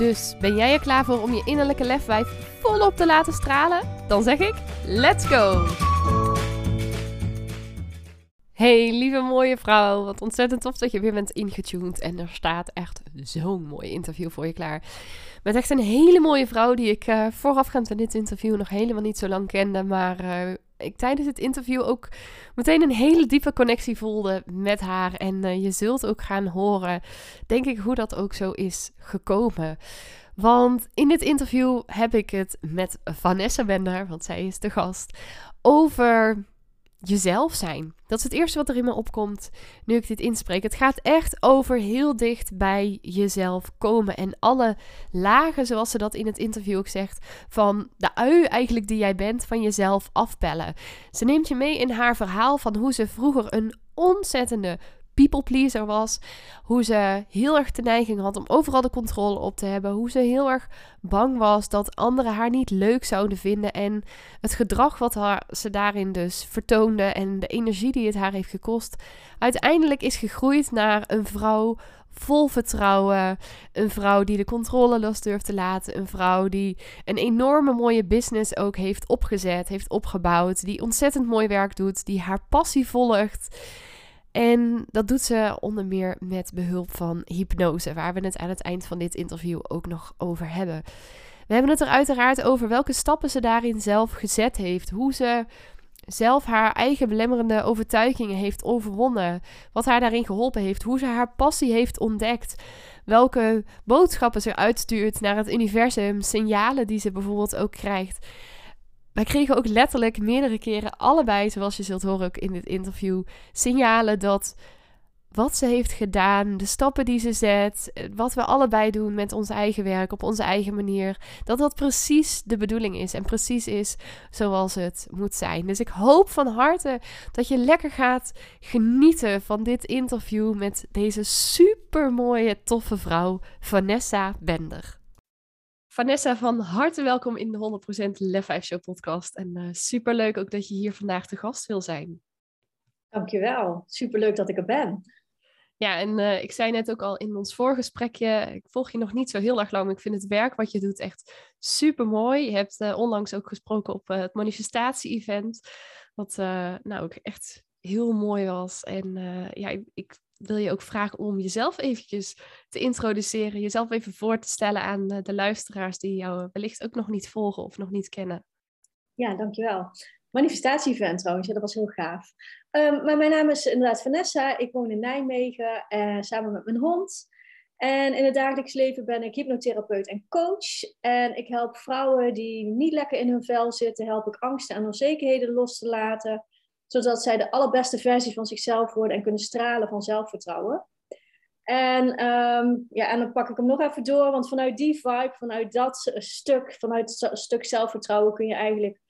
Dus ben jij er klaar voor om je innerlijke lefwijf volop te laten stralen? Dan zeg ik: let's go! Hey, lieve mooie vrouw. Wat ontzettend tof dat je weer bent ingetuned. En er staat echt zo'n mooi interview voor je klaar. Met echt een hele mooie vrouw die ik uh, voorafgaand aan dit interview nog helemaal niet zo lang kende. Maar uh, ik tijdens het interview ook meteen een hele diepe connectie voelde met haar. En uh, je zult ook gaan horen, denk ik, hoe dat ook zo is gekomen. Want in dit interview heb ik het met Vanessa Bender, want zij is de gast, over jezelf zijn. Dat is het eerste wat er in me opkomt nu ik dit inspreek. Het gaat echt over heel dicht bij jezelf komen. En alle lagen, zoals ze dat in het interview ook zegt, van de ui eigenlijk die jij bent, van jezelf afpellen. Ze neemt je mee in haar verhaal van hoe ze vroeger een ontzettende people pleaser was. Hoe ze heel erg de neiging had om overal de controle op te hebben. Hoe ze heel erg bang was dat anderen haar niet leuk zouden vinden. En het gedrag wat haar, ze daarin dus vertoonde en de energie die het haar heeft gekost. Uiteindelijk is gegroeid naar een vrouw vol vertrouwen. Een vrouw die de controle los durft te laten. Een vrouw die een enorme mooie business ook heeft opgezet, heeft opgebouwd. Die ontzettend mooi werk doet. Die haar passie volgt. En dat doet ze onder meer met behulp van hypnose, waar we het aan het eind van dit interview ook nog over hebben. We hebben het er uiteraard over welke stappen ze daarin zelf gezet heeft, hoe ze zelf haar eigen belemmerende overtuigingen heeft overwonnen, wat haar daarin geholpen heeft, hoe ze haar passie heeft ontdekt, welke boodschappen ze uitstuurt naar het universum, signalen die ze bijvoorbeeld ook krijgt. Wij kregen ook letterlijk meerdere keren allebei, zoals je zult horen ook in dit interview, signalen dat wat ze heeft gedaan, de stappen die ze zet, wat we allebei doen met ons eigen werk op onze eigen manier, dat dat precies de bedoeling is en precies is zoals het moet zijn. Dus ik hoop van harte dat je lekker gaat genieten van dit interview met deze super mooie, toffe vrouw, Vanessa Bender. Vanessa, van harte welkom in de 100% Lef 5 Show podcast. En uh, superleuk ook dat je hier vandaag te gast wil zijn. Dankjewel. Superleuk dat ik er ben. Ja, en uh, ik zei net ook al in ons voorgesprekje, ik volg je nog niet zo heel erg lang, maar ik vind het werk wat je doet echt super mooi. Je hebt uh, onlangs ook gesproken op het manifestatie-event, wat nou ook echt heel mooi was. En ja, ik, ik wil je ook vragen om jezelf eventjes te introduceren, jezelf even voor te stellen aan de luisteraars die jou wellicht ook nog niet volgen of nog niet kennen. Ja, dankjewel. Manifestatie-event trouwens, dat was heel gaaf. Um, maar mijn naam is inderdaad Vanessa, ik woon in Nijmegen uh, samen met mijn hond. En in het dagelijks leven ben ik hypnotherapeut en coach. En ik help vrouwen die niet lekker in hun vel zitten, help ik angsten en onzekerheden los te laten zodat zij de allerbeste versie van zichzelf worden en kunnen stralen van zelfvertrouwen. En, um, ja, en dan pak ik hem nog even door, want vanuit die vibe, vanuit dat stuk, vanuit stuk zelfvertrouwen kun je eigenlijk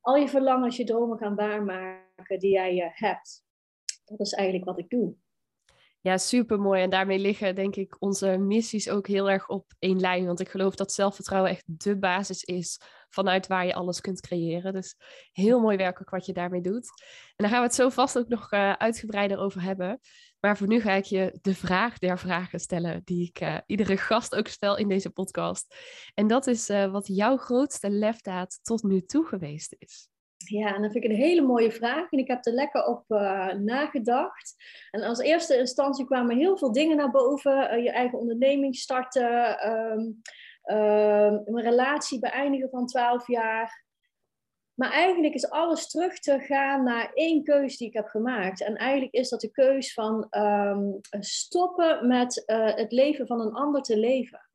al je verlangens, je dromen gaan waarmaken die jij uh, hebt. Dat is eigenlijk wat ik doe. Ja, super mooi. En daarmee liggen, denk ik, onze missies ook heel erg op één lijn. Want ik geloof dat zelfvertrouwen echt de basis is vanuit waar je alles kunt creëren. Dus heel mooi werk ook wat je daarmee doet. En daar gaan we het zo vast ook nog uh, uitgebreider over hebben. Maar voor nu ga ik je de vraag der vragen stellen, die ik uh, iedere gast ook stel in deze podcast. En dat is uh, wat jouw grootste lefdaad tot nu toe geweest is. Ja, en dat vind ik een hele mooie vraag. En ik heb er lekker op uh, nagedacht. En als eerste instantie kwamen heel veel dingen naar boven. Uh, je eigen onderneming starten. Um, een relatie beëindigen van 12 jaar. Maar eigenlijk is alles terug te gaan naar één keus die ik heb gemaakt. En eigenlijk is dat de keus van um, stoppen met uh, het leven van een ander te leven.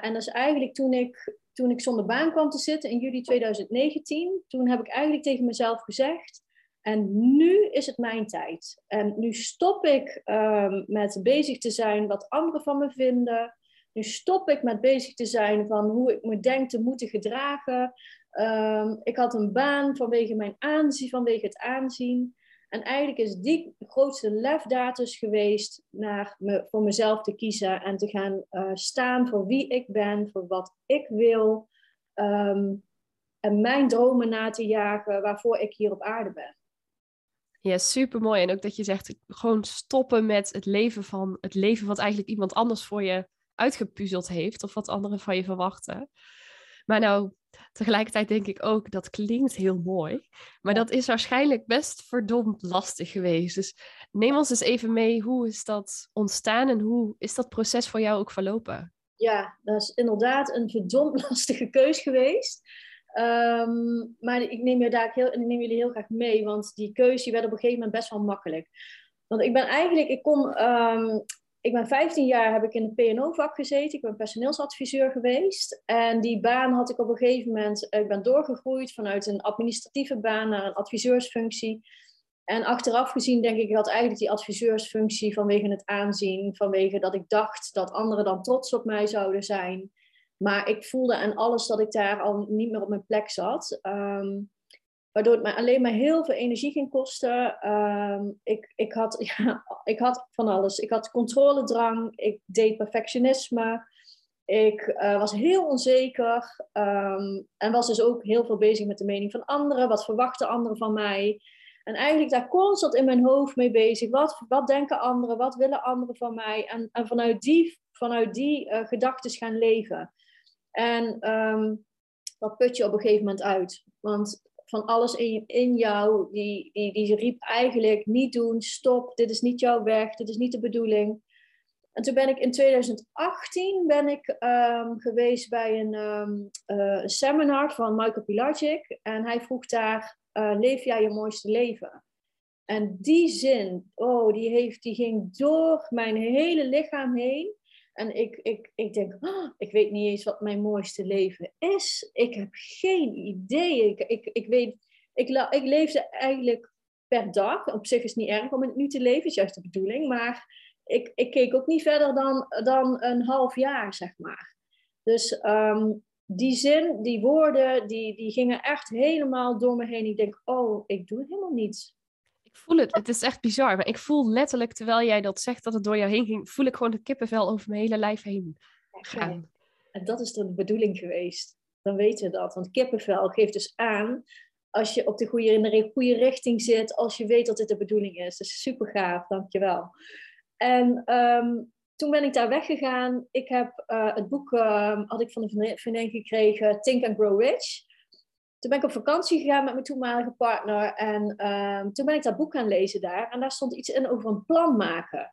en dat is eigenlijk toen ik toen ik zonder baan kwam te zitten in juli 2019, toen heb ik eigenlijk tegen mezelf gezegd, en nu is het mijn tijd. En nu stop ik um, met bezig te zijn wat anderen van me vinden. Nu stop ik met bezig te zijn van hoe ik me denk te moeten gedragen. Ehm, ik had een baan vanwege mijn aanzien, vanwege het aanzien. En eigenlijk is die grootste lefdatus geweest naar me, voor mezelf te kiezen en te gaan uh, staan voor wie ik ben, voor wat ik wil. Ehm, en mijn dromen na te jagen waarvoor ik hier op aarde ben. Ja, super mooi. En ook dat je zegt, gewoon stoppen met het leven van het leven wat eigenlijk iemand anders voor je uitgepuzzeld heeft, of wat anderen van je verwachten. Maar nou, tegelijkertijd denk ik ook, dat klinkt heel mooi. Maar dat is waarschijnlijk best verdomd lastig geweest. Dus neem ons eens even mee, hoe is dat ontstaan en hoe is dat proces voor jou ook verlopen? Ja, dat is inderdaad een verdomd lastige keus geweest. Ehm, maar ik neem, je daar heel, ik neem jullie heel graag mee, want die keuze werd op een gegeven moment best wel makkelijk. Want ik ben eigenlijk, ik kom, ehm, ik ben 15 jaar heb ik in het PNO-vak gezeten. Ik ben personeelsadviseur geweest. En die baan had ik op een gegeven moment, ik ben doorgegroeid vanuit een administratieve baan naar een adviseursfunctie. En achteraf gezien denk ik, ik had eigenlijk die adviseursfunctie vanwege het aanzien, vanwege dat ik dacht dat anderen dan trots op mij zouden zijn. Maar ik voelde aan alles dat ik daar al niet meer op mijn plek zat. Ehm, waardoor het mij alleen maar heel veel energie ging kosten. Ehm, ik, ik, had, ja, ik had van alles. Ik had controledrang, ik deed perfectionisme. Ik uh, was heel onzeker um, en was dus ook heel veel bezig met de mening van anderen. Wat verwachten anderen van mij? En eigenlijk daar constant in mijn hoofd mee bezig. Wat, wat denken anderen? Wat willen anderen van mij? En, en vanuit die, vanuit die uh, gedachten gaan leven. En um, dat put je op een gegeven moment uit. Want van alles in, in jou, die, die, die riep eigenlijk niet doen, stop, dit is niet jouw weg, dit is niet de bedoeling. En toen ben ik in 2018 ben ik um, geweest bij een um, uh, seminar van Michael Pilacic. En hij vroeg daar, uh, leef jij je mooiste leven? En die zin, oh, die, heeft, die ging door mijn hele lichaam heen. En ik, ik, ik denk, oh, ik weet niet eens wat mijn mooiste leven is. Ik heb geen idee. Ik, ik, ik weet, ik, ik leefde eigenlijk per dag. Op zich is het niet erg om het nu te leven, is juist de bedoeling. Maar ik, ik keek ook niet verder dan, dan een half jaar, zeg maar. Dus um, die zin, die woorden, die, die gingen echt helemaal door me heen. Ik denk, oh, ik doe helemaal niets voel het. Het is echt bizar. Maar ik voel letterlijk, terwijl jij dat zegt, dat het door jou heen ging, voel ik gewoon het kippenvel over mijn hele lijf heen gaan. En dat is de bedoeling geweest. Dan weten we dat. Want kippenvel geeft dus aan als je op de goede, in de goede richting zit, als je weet dat dit de bedoeling is. Dus super gaaf, dankjewel. En um, toen ben ik daar weggegaan. Ik heb uh, het boek, uh, had ik van een vriendin gekregen, Think and Grow Rich. Toen ben ik op vakantie gegaan met mijn toenmalige partner. En um, toen ben ik dat boek gaan lezen daar. En daar stond iets in over een plan maken.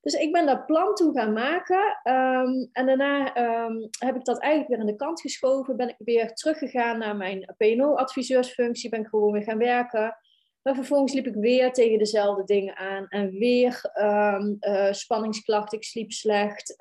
Dus ik ben dat plan toen gaan maken. Um, en daarna um, heb ik dat eigenlijk weer aan de kant geschoven. Ben ik weer teruggegaan naar mijn PNO-adviseursfunctie. Ben ik gewoon weer gaan werken. Maar vervolgens liep ik weer tegen dezelfde dingen aan. En weer uh, spanningsklachten. Ik sliep slecht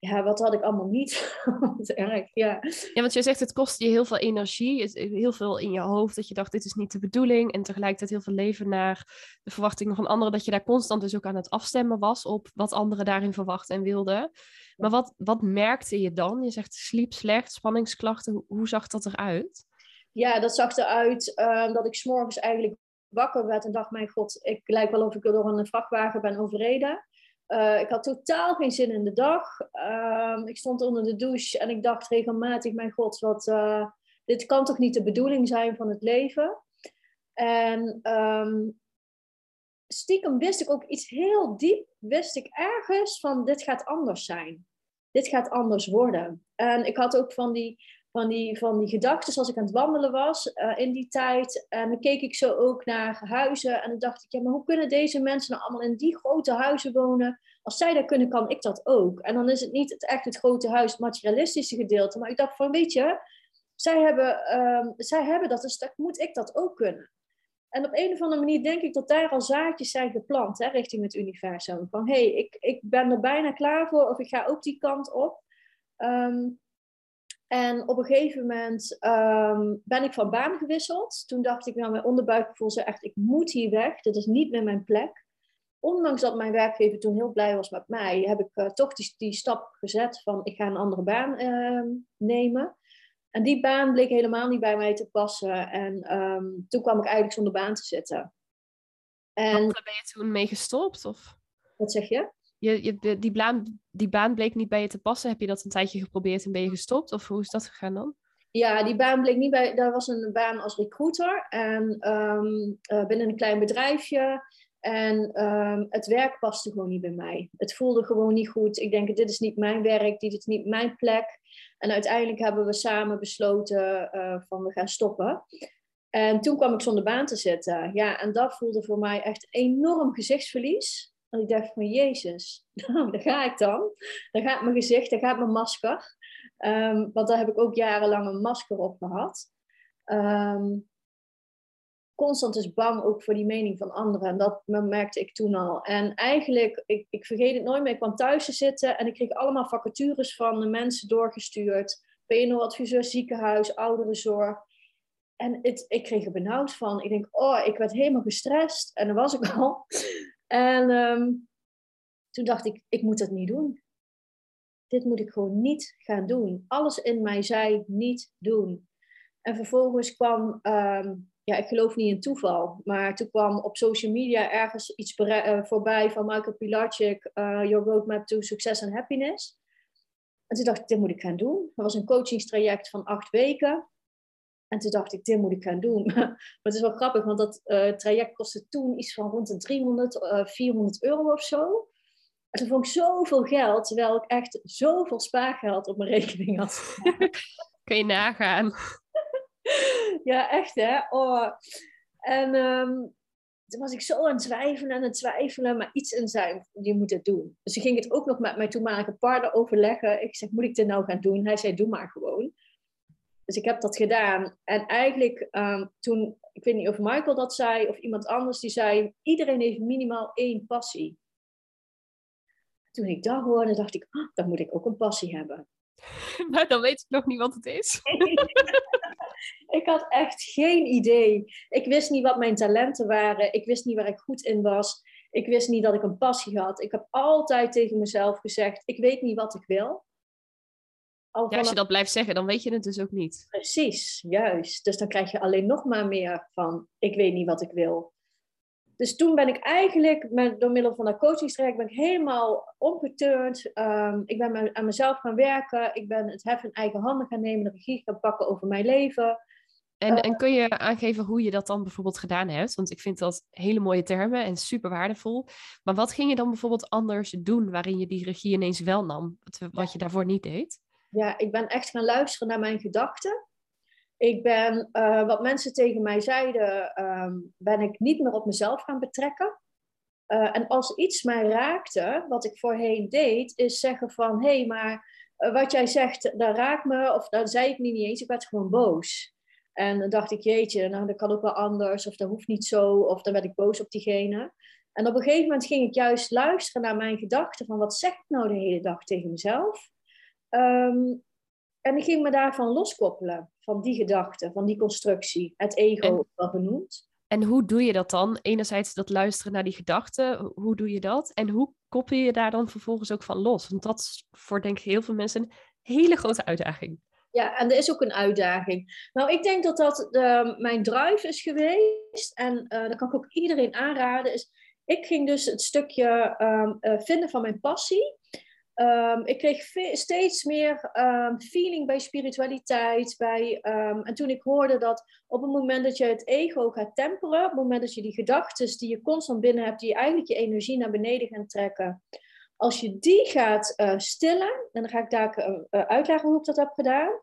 ja, wat had ik allemaal niet? wat erg, ja. Ja, want je zegt het kost je heel veel energie, heel veel in je hoofd, dat je dacht dit is niet de bedoeling en tegelijkertijd heel veel leven naar de verwachtingen van anderen, dat je daar constant dus ook aan het afstemmen was op wat anderen daarin verwachten en wilden. Maar wat, wat merkte je dan? Je zegt sliep slecht, spanningsklachten, hoe, zag dat eruit? Ja, dat zag eruit uh, dat ik s'morgens eigenlijk wakker werd en dacht, mijn god, ik lijk wel of ik door een vrachtwagen ben overreden. Uh, ik had totaal geen zin in de dag. Uh, ik stond onder de douche en ik dacht regelmatig: Mijn god, wat, uh, dit kan toch niet de bedoeling zijn van het leven? En um, stiekem wist ik ook iets heel diep, wist ik ergens van: dit gaat anders zijn. Dit gaat anders worden. En ik had ook van die, van die, van die gedachten als ik aan het wandelen was uh, in die tijd. En dan keek ik zo ook naar huizen. En dan dacht ik, ja, maar hoe kunnen deze mensen nou allemaal in die grote huizen wonen? Als zij dat kunnen, kan ik dat ook. En dan is het niet het, echt het grote huis, het materialistische gedeelte. Maar ik dacht van, weet je, zij hebben, um, zij hebben dat, dus dat moet ik dat ook kunnen. En op een of andere manier denk ik dat daar al zaadjes zijn geplant hè, richting het universum. Van hé, hey, ik, ik ben er bijna klaar voor of ik ga ook die kant op. Um, en op een gegeven moment um, ben ik van baan gewisseld. Toen dacht ik, nou, mijn onderbuikgevoel zei echt, ik moet hier weg. Dit is niet meer mijn plek. ondanks dat mijn werkgever toen heel blij was met mij, heb ik toch die, die stap gezet van ik ga een andere baan ehm, nemen. En die baan bleek helemaal niet bij mij te passen. En ehm, toen kwam ik eigenlijk zonder baan te zitten. En Wat, ben je toen mee gestopt? Of? Wat zeg je? Je, je die, baan, die baan bleek niet bij je te passen. Heb je dat een tijdje geprobeerd en ben je gestopt? Of hoe is dat gegaan dan? Ja, die baan bleek niet bij. Daar was een baan als recruiter. En um, binnen een klein bedrijfje. En ehm, het werk paste gewoon niet bij mij. Het voelde gewoon niet goed. Ik denk, dit is niet mijn werk, dit is niet mijn plek. En uiteindelijk hebben we samen besloten uh, van we gaan stoppen. En toen kwam ik zonder baan te zitten. Ja, en dat voelde voor mij echt enorm gezichtsverlies. En ik dacht van, Jezus, nou, daar ga ik dan. Daar gaat mijn gezicht, daar gaat mijn masker. Um, want daar heb ik ook jarenlang een masker op gehad. Um, constant is bang ook voor die mening van anderen. En dat merkte ik toen al. En eigenlijk, ik, ik vergeet het nooit meer, ik kwam thuis te zitten en ik kreeg allemaal vacatures van de mensen doorgestuurd. PNO-adviseur, ziekenhuis, ouderenzorg. En het, ik kreeg er benauwd van. Ik denk, oh, ik werd helemaal gestrest. En dat was ik al. En ehm, toen dacht ik, ik moet dat niet doen. Dit moet ik gewoon niet gaan doen. Alles in mij zei niet doen. En vervolgens kwam ehm, ja, ik geloof niet in toeval. Maar toen kwam op social media ergens iets uh, voorbij van Michael Pilarczyk, uh, Your Roadmap to Success and Happiness. En toen dacht ik, dit moet ik gaan doen. Dat was een coachingstraject van acht weken. En toen dacht ik, dit moet ik gaan doen. maar het is wel grappig, want dat uh, traject kostte toen iets van rond de 300, 400 euro of zo. En toen vond ik zoveel geld, terwijl ik echt zoveel spaargeld op mijn rekening had. Kun je nagaan. ja, echt hè. Oh. En um, toen was ik zo aan het twijfelen en het twijfelen, maar iets in zijn, je moet het doen. Dus ik ging het ook nog met mijn toenmalige partner overleggen. Ik zeg, moet ik dit nou gaan doen? Hij zei, doe maar gewoon. Dus ik heb dat gedaan. En eigenlijk um, toen, ik weet niet of Michael dat zei of iemand anders, die zei, iedereen heeft minimaal één passie. Toen ik dat hoorde, dacht ik, oh, dan moet ik ook een passie hebben. Maar dan weet ik nog niet wat het is. ik had echt geen idee. Ik wist niet wat mijn talenten waren. Ik wist niet waar ik goed in was. Ik wist niet dat ik een passie had. Ik heb altijd tegen mezelf gezegd: ik weet niet wat ik wil. Ja, als je dat blijft zeggen, dan weet je het dus ook niet. Precies, juist. Dus dan krijg je alleen nog maar meer van: ik weet niet wat ik wil. Dus toen ben ik eigenlijk met, door middel van dat coachingstraject ben ik helemaal omgeturnd. Um, ik ben aan mezelf gaan werken. Ik ben het hef in eigen handen gaan nemen, de regie gaan pakken over mijn leven. En, en kun je aangeven hoe je dat dan bijvoorbeeld gedaan hebt? Want ik vind dat hele mooie termen en super waardevol. Maar wat ging je dan bijvoorbeeld anders doen waarin je die regie ineens wel nam, wat, wat je daarvoor niet deed? Ja, ik ben echt gaan luisteren naar mijn gedachten. Ik ben, uh, wat mensen tegen mij zeiden, um, ben ik niet meer op mezelf gaan betrekken. Uh, en als iets mij raakte, wat ik voorheen deed, is zeggen van, hé, hey, maar uh, wat jij zegt, dat raakt me, of dat zei ik niet eens, ik werd gewoon boos. En dan dacht ik, jeetje, nou, dat kan ook wel anders, of dat hoeft niet zo, of dan werd ik boos op diegene. En op een gegeven moment ging ik juist luisteren naar mijn gedachten, van wat zeg ik nou de hele dag tegen mezelf? Um, en ik ging me daarvan loskoppelen, van die gedachte, van die constructie, het ego en, wel genoemd. En hoe doe je dat dan? Enerzijds dat luisteren naar die gedachten, hoe doe je dat? En hoe koppel je daar dan vervolgens ook van los? Want dat is voor denk ik heel veel mensen een hele grote uitdaging. Ja, en er is ook een uitdaging. Nou, ik denk dat dat de, mijn drive is geweest. En uh, dat kan ik ook iedereen aanraden. Is, ik ging dus het stukje um, uh, vinden van mijn passie. Um, ik kreeg steeds meer um, feeling bij spiritualiteit. Bij, um, en toen ik hoorde dat op het moment dat je het ego gaat temperen, op het moment dat je die gedachten die je constant binnen hebt, die eigenlijk je energie naar beneden gaan trekken, als je die gaat uh, stillen, en dan ga ik daar uh, uitleggen hoe ik dat heb gedaan,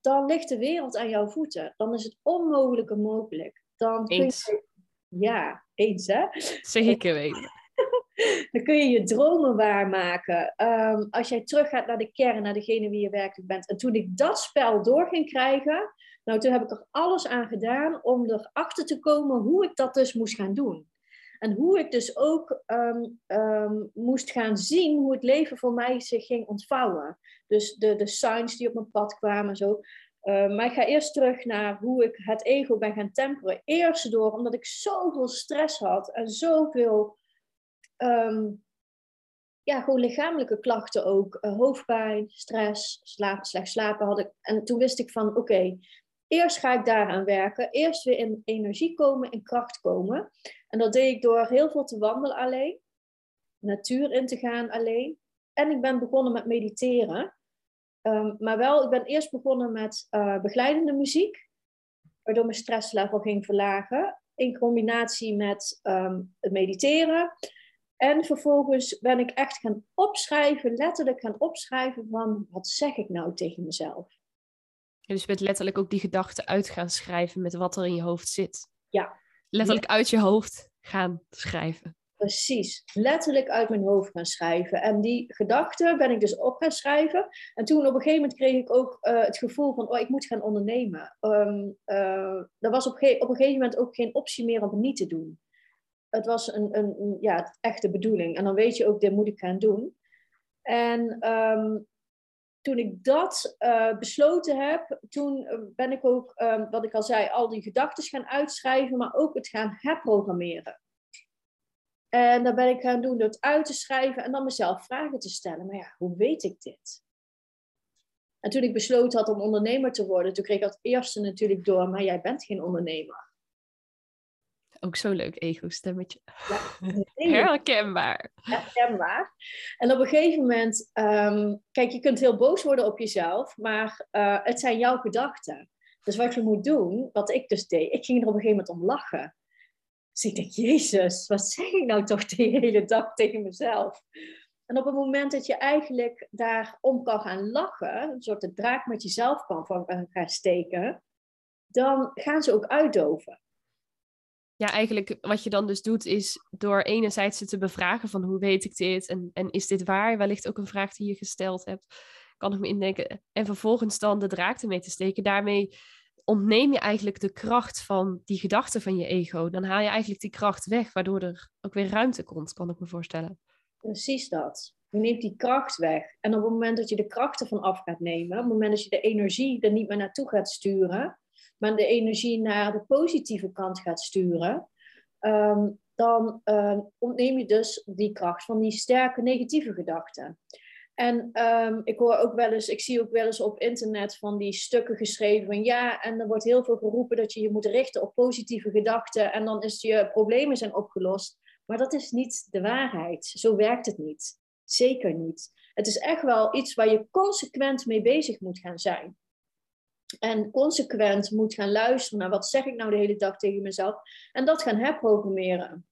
dan ligt de wereld aan jouw voeten. Dan is het onmogelijke mogelijk. Dan kun je, ja, eens hè? Zeker weten. Dan kun je je dromen waarmaken. Um, als jij teruggaat naar de kern, naar degene wie je werkelijk bent. En toen ik dat spel door ging krijgen, nou toen heb ik er alles aan gedaan om erachter te komen hoe ik dat dus moest gaan doen. En hoe ik dus ook um, um, moest gaan zien hoe het leven voor mij zich ging ontvouwen. Dus de, de signs die op mijn pad kwamen zo. Uh, maar ik ga eerst terug naar hoe ik het ego ben gaan temperen. Eerst door, omdat ik zoveel stress had en zoveel ehm, ja, gewoon lichamelijke klachten ook. Uh, hoofdpijn, stress, slecht slapen had ik. En toen wist ik van, oké, eerst ga ik daaraan werken. Eerst weer in energie komen, in kracht komen. En dat deed ik door heel veel te wandelen alleen. Natuur in te gaan alleen. En ik ben begonnen met mediteren. Um, maar wel, ik ben eerst begonnen met uh, begeleidende muziek. Waardoor mijn stresslevel ging verlagen. In combinatie met um, het mediteren. En vervolgens ben ik echt gaan opschrijven, letterlijk gaan opschrijven van wat zeg ik nou tegen mezelf. dus je bent letterlijk ook die gedachten uit gaan schrijven met wat er in je hoofd zit. Ja. Letterlijk uit je hoofd gaan schrijven. Precies, letterlijk uit mijn hoofd gaan schrijven. En die gedachten ben ik dus op gaan schrijven. En toen op een gegeven moment kreeg ik ook uh, het gevoel van, oh, ik moet gaan ondernemen. Um, uh, er was op, op een gegeven moment ook geen optie meer om het niet te doen het was een, een, ja, echte bedoeling. En dan weet je ook, dit moet ik gaan doen. En um, toen ik dat uh, besloten heb, toen ben ik ook, um, wat ik al zei, al die gedachten gaan uitschrijven, maar ook het gaan herprogrammeren. En dat ben ik gaan doen door het uit te schrijven en dan mezelf vragen te stellen. Maar ja, hoe weet ik dit? En toen ik besloten had om ondernemer te worden, toen kreeg ik als eerste natuurlijk door, maar jij bent geen ondernemer. Ook zo'n leuk ego-stemmetje. Ja, Herkenbaar. Herkenbaar. En op een gegeven moment, um, kijk, je kunt heel boos worden op jezelf, maar uh, het zijn jouw gedachten. Dus wat je moet doen, wat ik dus deed, ik ging er op een gegeven moment om lachen. Dus ik denk, Jezus, wat zeg ik nou toch de hele dag tegen mezelf? En op het moment dat je eigenlijk daarom kan gaan lachen, een soort de draak met jezelf kan van gaan steken, dan gaan ze ook uitdoven ja, eigenlijk wat je dan dus doet is door enerzijds ze te bevragen van hoe weet ik dit en, en is dit waar? Wellicht ook een vraag die je gesteld hebt, kan ik me indenken. En vervolgens dan de draak ermee te steken. Daarmee ontneem je eigenlijk de kracht van die gedachten van je ego. Dan haal je eigenlijk die kracht weg, waardoor er ook weer ruimte komt, kan ik me voorstellen. Precies dat. Je neemt die kracht weg. En op het moment dat je de kracht ervan af gaat nemen, op het moment dat je de energie er niet meer naartoe gaat sturen, maar de energie naar de positieve kant gaat sturen, ehm, dan uh, ontneem je dus die kracht van die sterke negatieve gedachten. En um, ik hoor ook wel eens, ik zie ook wel eens op internet van die stukken geschreven van ja, en er wordt heel veel geroepen dat je je moet richten op positieve gedachten en dan is je problemen zijn opgelost. Maar dat is niet de waarheid. Zo werkt het niet. Zeker niet. Het is echt wel iets waar je consequent mee bezig moet gaan zijn. En consequent moet gaan luisteren naar wat zeg ik nou de hele dag tegen mezelf. En dat gaan herprogrammeren.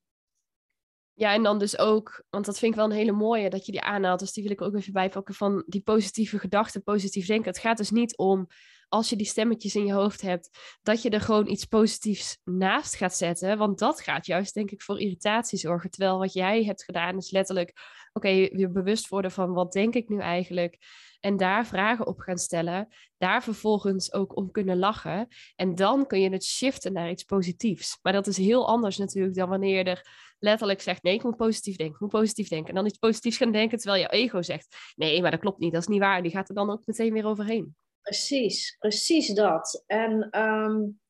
Ja, en dan dus ook, want dat vind ik wel een hele mooie dat je die aanhaalt. Dus die wil ik ook even bijpakken van die positieve gedachten, positief denken. Het gaat dus niet om als je die stemmetjes in je hoofd hebt, dat je er gewoon iets positiefs naast gaat zetten. Want dat gaat juist, denk ik, voor irritatie zorgen. Terwijl wat jij hebt gedaan is letterlijk, oké, weer bewust worden van wat denk ik nu eigenlijk. En daar vragen op gaan stellen. Daar vervolgens ook om kunnen lachen. En dan kun je het shiften naar iets positiefs. Maar dat is heel anders natuurlijk dan wanneer je er letterlijk zegt: nee, ik moet positief denken, ik moet positief denken. En dan iets positiefs gaan denken terwijl je ego zegt: nee, maar dat klopt niet, dat is niet waar. Die gaat er dan ook meteen weer overheen. Precies, precies dat. En um,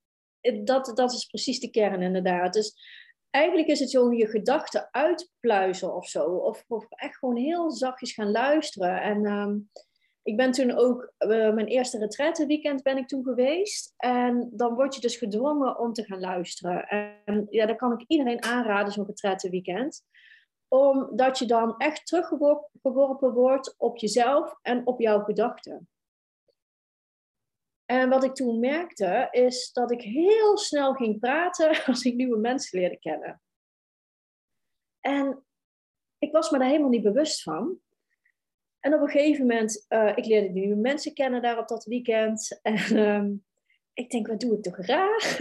dat, dat is precies de kern inderdaad. Dus eigenlijk is het zo je gedachten uitpluizen of zo. Of, of echt gewoon heel zachtjes gaan luisteren. En um, ik ben toen ook, uh, mijn eerste retraite weekend ben ik toen geweest. En dan word je dus gedwongen om te gaan luisteren. En ja, dat kan ik iedereen aanraden, zo'n retraite weekend. Omdat je dan echt teruggeworpen wordt op jezelf en op jouw gedachten. En wat ik toen merkte, is dat ik heel snel ging praten als ik nieuwe mensen leerde kennen. En ik was me daar helemaal niet bewust van. En op een gegeven moment, uh, ik leerde nieuwe mensen kennen daar op dat weekend. En um, ik denk, wat doe ik toch graag?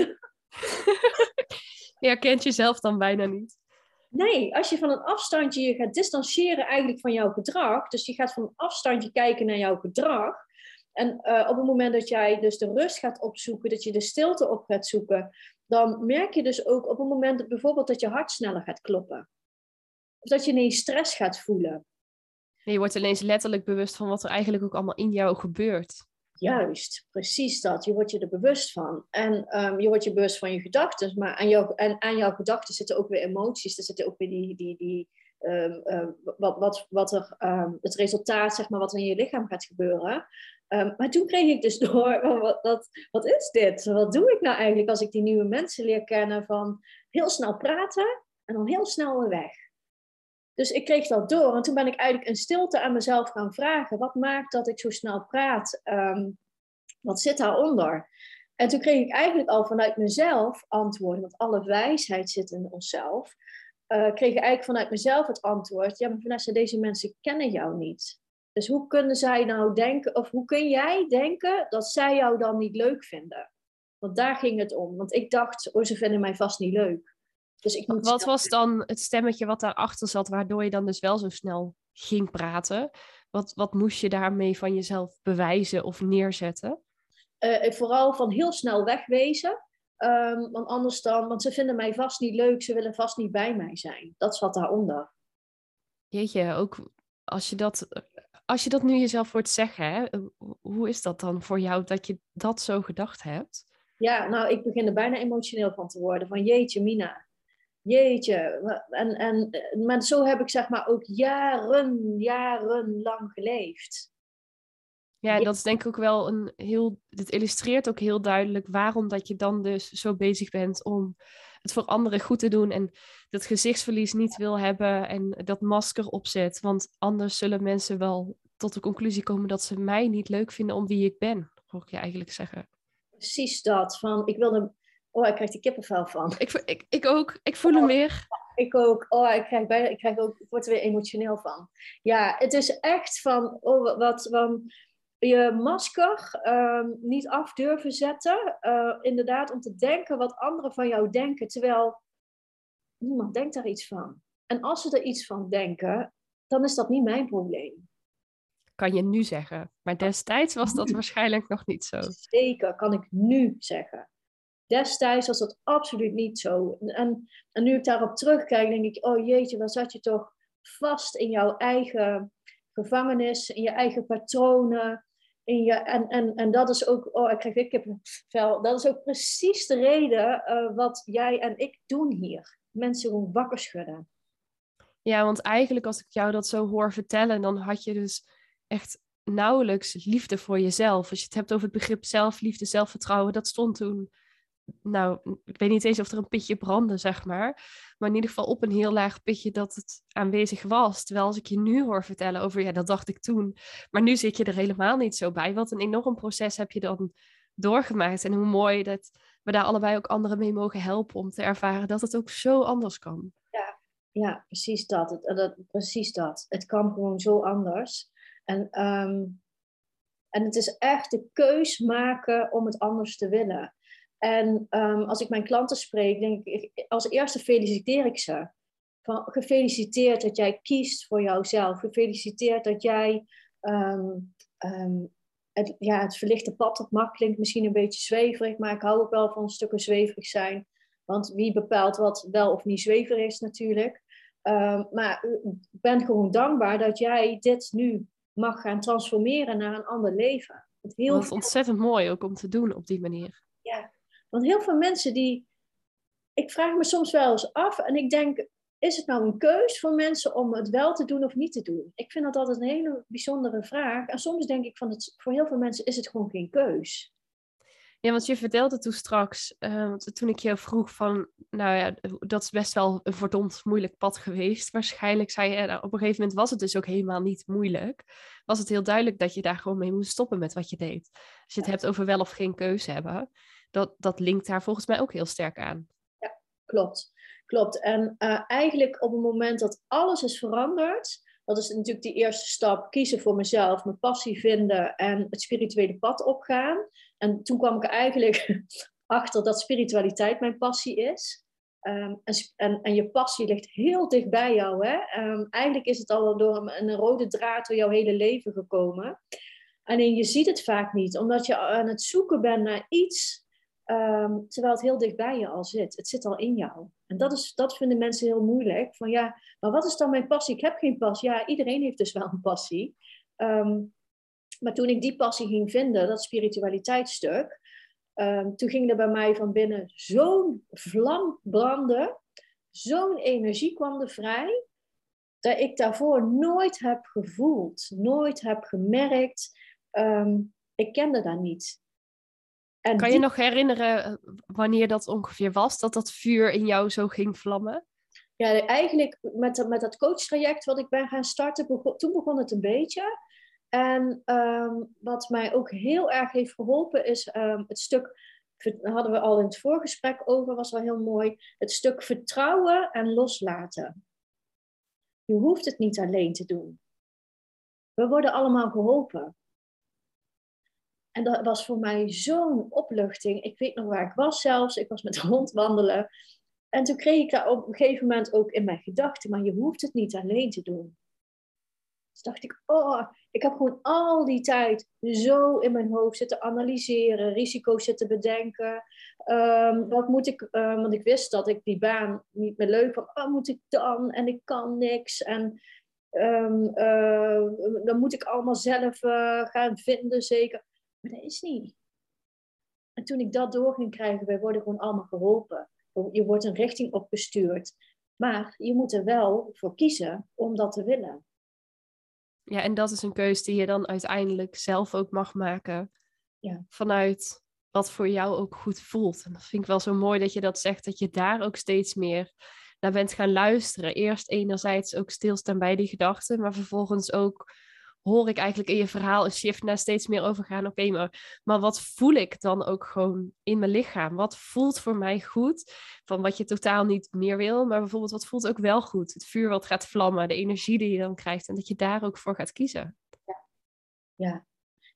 je herkent jezelf dan bijna niet. Nee, als je van een afstandje je gaat distancieren eigenlijk van jouw gedrag. Dus je gaat van een afstandje kijken naar jouw gedrag. En uh, op het moment dat jij dus de rust gaat opzoeken, dat je de stilte op gaat zoeken, dan merk je dus ook op het moment dat bijvoorbeeld dat je hart sneller gaat kloppen. Of dat je ineens stress gaat voelen. Je wordt ineens letterlijk bewust van wat er eigenlijk ook allemaal in jou gebeurt. Juist, precies dat. Je wordt je er bewust van. En um, je wordt je bewust van je gedachten, maar aan, jou, en aan jouw gedachten zitten ook weer emoties. Er zitten ook weer die, die, die, ehm, ehm, wat, wat, wat er, ehm, het resultaat, zeg maar, wat er in je lichaam gaat gebeuren. maar toen kreeg ik dus door, wat, wat, wat is dit? Wat doe ik nou eigenlijk als ik die nieuwe mensen leer kennen van heel snel praten en dan heel snel weer weg. Dus ik kreeg dat door en toen ben ik eigenlijk in stilte aan mezelf gaan vragen, wat maakt dat ik zo snel praat? wat zit daaronder? En toen kreeg ik eigenlijk al vanuit mezelf antwoorden, want alle wijsheid zit in onszelf. Uh, kreeg ik eigenlijk vanuit mezelf het antwoord: ja, maar Vanessa, deze mensen kennen jou niet. Dus hoe kunnen zij nou denken, of hoe kun jij denken dat zij jou dan niet leuk vinden? Want daar ging het om. Want ik dacht, oh, ze vinden mij vast niet leuk. Dus ik moet wat was dan het stemmetje wat daarachter zat, waardoor je dan dus wel zo snel ging praten? Wat, wat moest je daarmee van jezelf bewijzen of neerzetten? uh, vooral van heel snel wegwezen. Um, want anders dan, want ze vinden mij vast niet leuk, ze willen vast niet bij mij zijn. Dat zat daaronder. Jeetje, ook als je dat, als je dat nu jezelf hoort zeggen, hè, hoe is dat dan voor jou dat je dat zo gedacht hebt? Ja, nou, ik begin er bijna emotioneel van te worden. Van jeetje, Mina. Jeetje. En, en, maar zo heb ik zeg maar ook jaren, jarenlang geleefd. Ja, dat is denk ik ook wel een heel. Dit illustreert ook heel duidelijk waarom dat je dan dus zo bezig bent om het voor anderen goed te doen en dat gezichtsverlies niet wil hebben en dat masker opzet. Want anders zullen mensen wel tot de conclusie komen dat ze mij niet leuk vinden om wie ik ben, hoor ik je eigenlijk zeggen. Precies dat. Van ik wilde. Oh, ik krijg die kippenvel van. Ik, ik, ik ook. Ik voel hem weer. Ik ook. Oh, ik krijg, bijna, ik krijg ook, ik word er weer emotioneel van. Ja, het is echt van, oh, wat, van, je masker ehm, niet af durven zetten. Uh, inderdaad, om te denken wat anderen van jou denken, terwijl niemand denkt daar iets van. En als ze er iets van denken, dan is dat niet mijn probleem. Kan je nu zeggen. Maar destijds was dat waarschijnlijk nog niet zo. Zeker, kan ik nu zeggen. Destijds was dat absoluut niet zo. En, en nu ik daarop terugkijk, denk ik, oh jeetje, waar zat je toch vast in jouw eigen gevangenis, in je eigen patronen, in je, en, en, en dat is ook, oh, ik krijg weer kippenvel. Dat is ook precies de reden uh, wat jij en ik doen hier. Mensen gewoon wakker schudden. Ja, want eigenlijk als ik jou dat zo hoor vertellen, dan had je dus echt nauwelijks liefde voor jezelf. Als je het hebt over het begrip zelfliefde, zelfvertrouwen, dat stond toen nou, ik weet niet eens of er een pitje brandde, zeg maar. Maar in ieder geval op een heel laag pitje dat het aanwezig was. Terwijl als ik je nu hoor vertellen over, ja, dat dacht ik toen. Maar nu zit je er helemaal niet zo bij. Wat een enorm proces heb je dan doorgemaakt. En hoe mooi dat we daar allebei ook anderen mee mogen helpen om te ervaren dat het ook zo anders kan. Ja, ja precies dat. Het, dat precies dat. Het kan gewoon zo anders. En, ehm, en het is echt de keus maken om het anders te willen. En um, als ik mijn klanten spreek, denk ik, als eerste feliciteer ik ze. Van, gefeliciteerd dat jij kiest voor jouzelf. Gefeliciteerd dat jij um, um, het, ja, het verlichte pad op mak klinkt misschien een beetje zweverig, maar ik hou ook wel van stukken zweverig zijn. Want wie bepaalt wat wel of niet zweverig is natuurlijk. maar ik ben gewoon dankbaar dat jij dit nu mag gaan transformeren naar een ander leven. Het heel dat is ontzettend mooi ook om te doen op die manier. Want heel veel mensen die. Ik vraag me soms wel eens af en ik denk: is het nou een keus voor mensen om het wel te doen of niet te doen? Ik vind dat altijd een hele bijzondere vraag. En soms denk ik van het, voor heel veel mensen is het gewoon geen keus. Ja, want je vertelde toen straks, uh, toen ik je vroeg van, nou ja, dat is best wel een verdomd moeilijk pad geweest. Waarschijnlijk zei je, nou, op een gegeven moment was het dus ook helemaal niet moeilijk. Was het heel duidelijk dat je daar gewoon mee moest stoppen met wat je deed. Als je het hebt over wel of geen keuze hebben dat, dat linkt daar volgens mij ook heel sterk aan. Ja, klopt. Klopt. En uh, eigenlijk op het moment dat alles is veranderd, dat is natuurlijk die eerste stap, kiezen voor mezelf, mijn passie vinden en het spirituele pad opgaan. En toen kwam ik eigenlijk achter dat spiritualiteit mijn passie is. Um, en, en, en, je passie ligt heel dicht bij jou. Hè? Um, eigenlijk is het al door een, een, rode draad door jouw hele leven gekomen. Alleen je ziet het vaak niet, omdat je aan het zoeken bent naar iets Ehm, terwijl het heel dicht bij je al zit. Het zit al in jou. En dat, is, dat vinden mensen heel moeilijk. Van ja, maar wat is dan mijn passie? Ik heb geen passie. Ja, iedereen heeft dus wel een passie. Ehm, maar toen ik die passie ging vinden, dat spiritualiteitsstuk, um, toen ging er bij mij van binnen zo'n vlam branden. Zo'n energie kwam er vrij. dat ik daarvoor nooit heb gevoeld, nooit heb gemerkt. Ik kende dat niet. En kan je nog herinneren eh, wanneer dat ongeveer was, dat dat vuur in jou zo ging vlammen? Ja, eigenlijk met, met dat coachtraject wat ik ben gaan starten, toen begon het een beetje. En ehm, wat mij ook heel erg heeft geholpen is um, het stuk, daar hadden we al in het voorgesprek over, was wel heel mooi, het stuk vertrouwen en loslaten. Je hoeft het niet alleen te doen. We worden allemaal geholpen. En dat was voor mij zo'n opluchting. Ik weet nog waar ik was zelfs. Ik was met de hond wandelen. En toen kreeg ik dat op een gegeven moment ook in mijn gedachten. Maar je hoeft het niet alleen te doen. Dus dacht ik, oh, ik heb gewoon al die tijd zo in mijn hoofd zitten analyseren, risico's zitten bedenken. Um, wat moet ik, um, want ik wist dat ik die baan niet meer leuk vond. Wat moet ik dan? En ik kan niks. En um, uh, dan moet ik allemaal zelf uh, gaan vinden, zeker. Maar dat is niet. En toen ik dat door ging krijgen, wij worden gewoon allemaal geholpen. Je wordt een richting opgestuurd. Maar je moet er wel voor kiezen om dat te willen. Ja, en dat is een keuze die je dan uiteindelijk zelf ook mag maken. Ja. Vanuit wat voor jou ook goed voelt. En dat vind ik wel zo mooi dat je dat zegt, dat je daar ook steeds meer naar bent gaan luisteren. Eerst enerzijds ook stilstaan bij die gedachten, maar vervolgens ook hoor ik eigenlijk in je verhaal een shift naar steeds meer overgaan. Oké, maar, maar wat voel ik dan ook gewoon in mijn lichaam? Wat voelt voor mij goed? Van wat je totaal niet meer wil, maar bijvoorbeeld wat voelt ook wel goed? Het vuur wat gaat vlammen, de energie die je dan krijgt en dat je daar ook voor gaat kiezen. Ja, ja.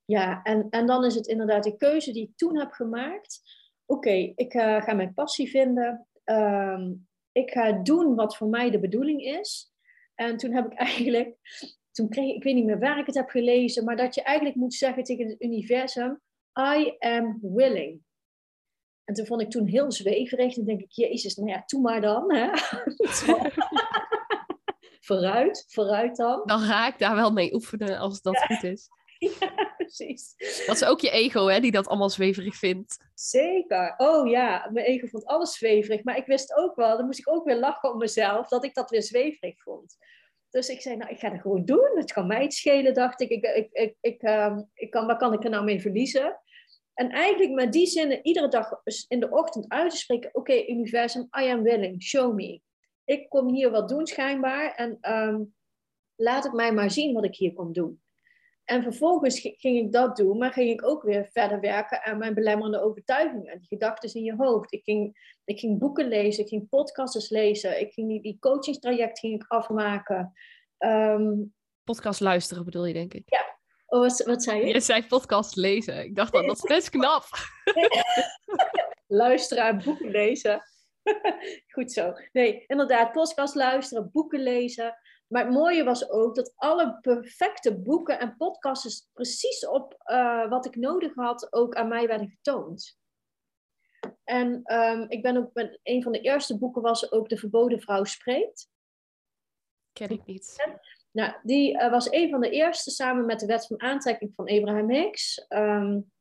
ja. En, en dan is het inderdaad de keuze die ik toen heb gemaakt. Oké, ik uh, ga mijn passie vinden. Ehm, ik ga doen wat voor mij de bedoeling is. En toen heb ik eigenlijk toen kreeg ik, ik weet niet meer waar ik het heb gelezen, maar dat je eigenlijk moet zeggen tegen het universum, I am willing. En toen vond ik toen heel zweverig. En denk ik, jezus, nou ja, doe maar dan. Hè? vooruit, vooruit dan. Dan ga ik daar wel mee oefenen als dat goed is. Ja, precies. Dat is ook je ego, hè, die dat allemaal zweverig vindt. Zeker. Oh ja, mijn ego vond alles zweverig. Maar ik wist ook wel, dan moest ik ook weer lachen om mezelf, dat ik dat weer zweverig vond. Dus ik zei, nou, ik ga het gewoon doen. Het kan mij het schelen, dacht ik. ik, ik, ik, ik, ehm, ik kan, waar kan ik er nou mee verliezen? En eigenlijk met die zinnen iedere dag in de ochtend uit te spreken. Oké, universum, I am willing, show me. Ik kom hier wat doen schijnbaar. En ehm, laat het mij maar zien wat ik hier kom doen. En vervolgens ging ik dat doen, maar ging ik ook weer verder werken aan mijn belemmerende overtuigingen, die gedachten in je hoofd. Ik ging, ik ging boeken lezen, ik ging podcasts lezen, ik ging die, die coachingstraject ging ik afmaken. Um, podcast luisteren bedoel je, denk ik? Ja. Oh, wat, wat zei je? Je zei podcast lezen. Ik dacht dat dat is best knap. luisteren, boeken lezen. Goed zo. Nee, inderdaad, podcast luisteren, boeken lezen. Maar het mooie was ook dat alle perfecte boeken en podcasts precies op uh, wat ik nodig had ook aan mij werden getoond. En um, ik ben ook met een van de eerste boeken was ook De Verboden Vrouw Spreekt. Ken ik niet. Nou, die uh, was een van de eerste samen met de Wet van Aantrekking van Abraham Hicks. Um,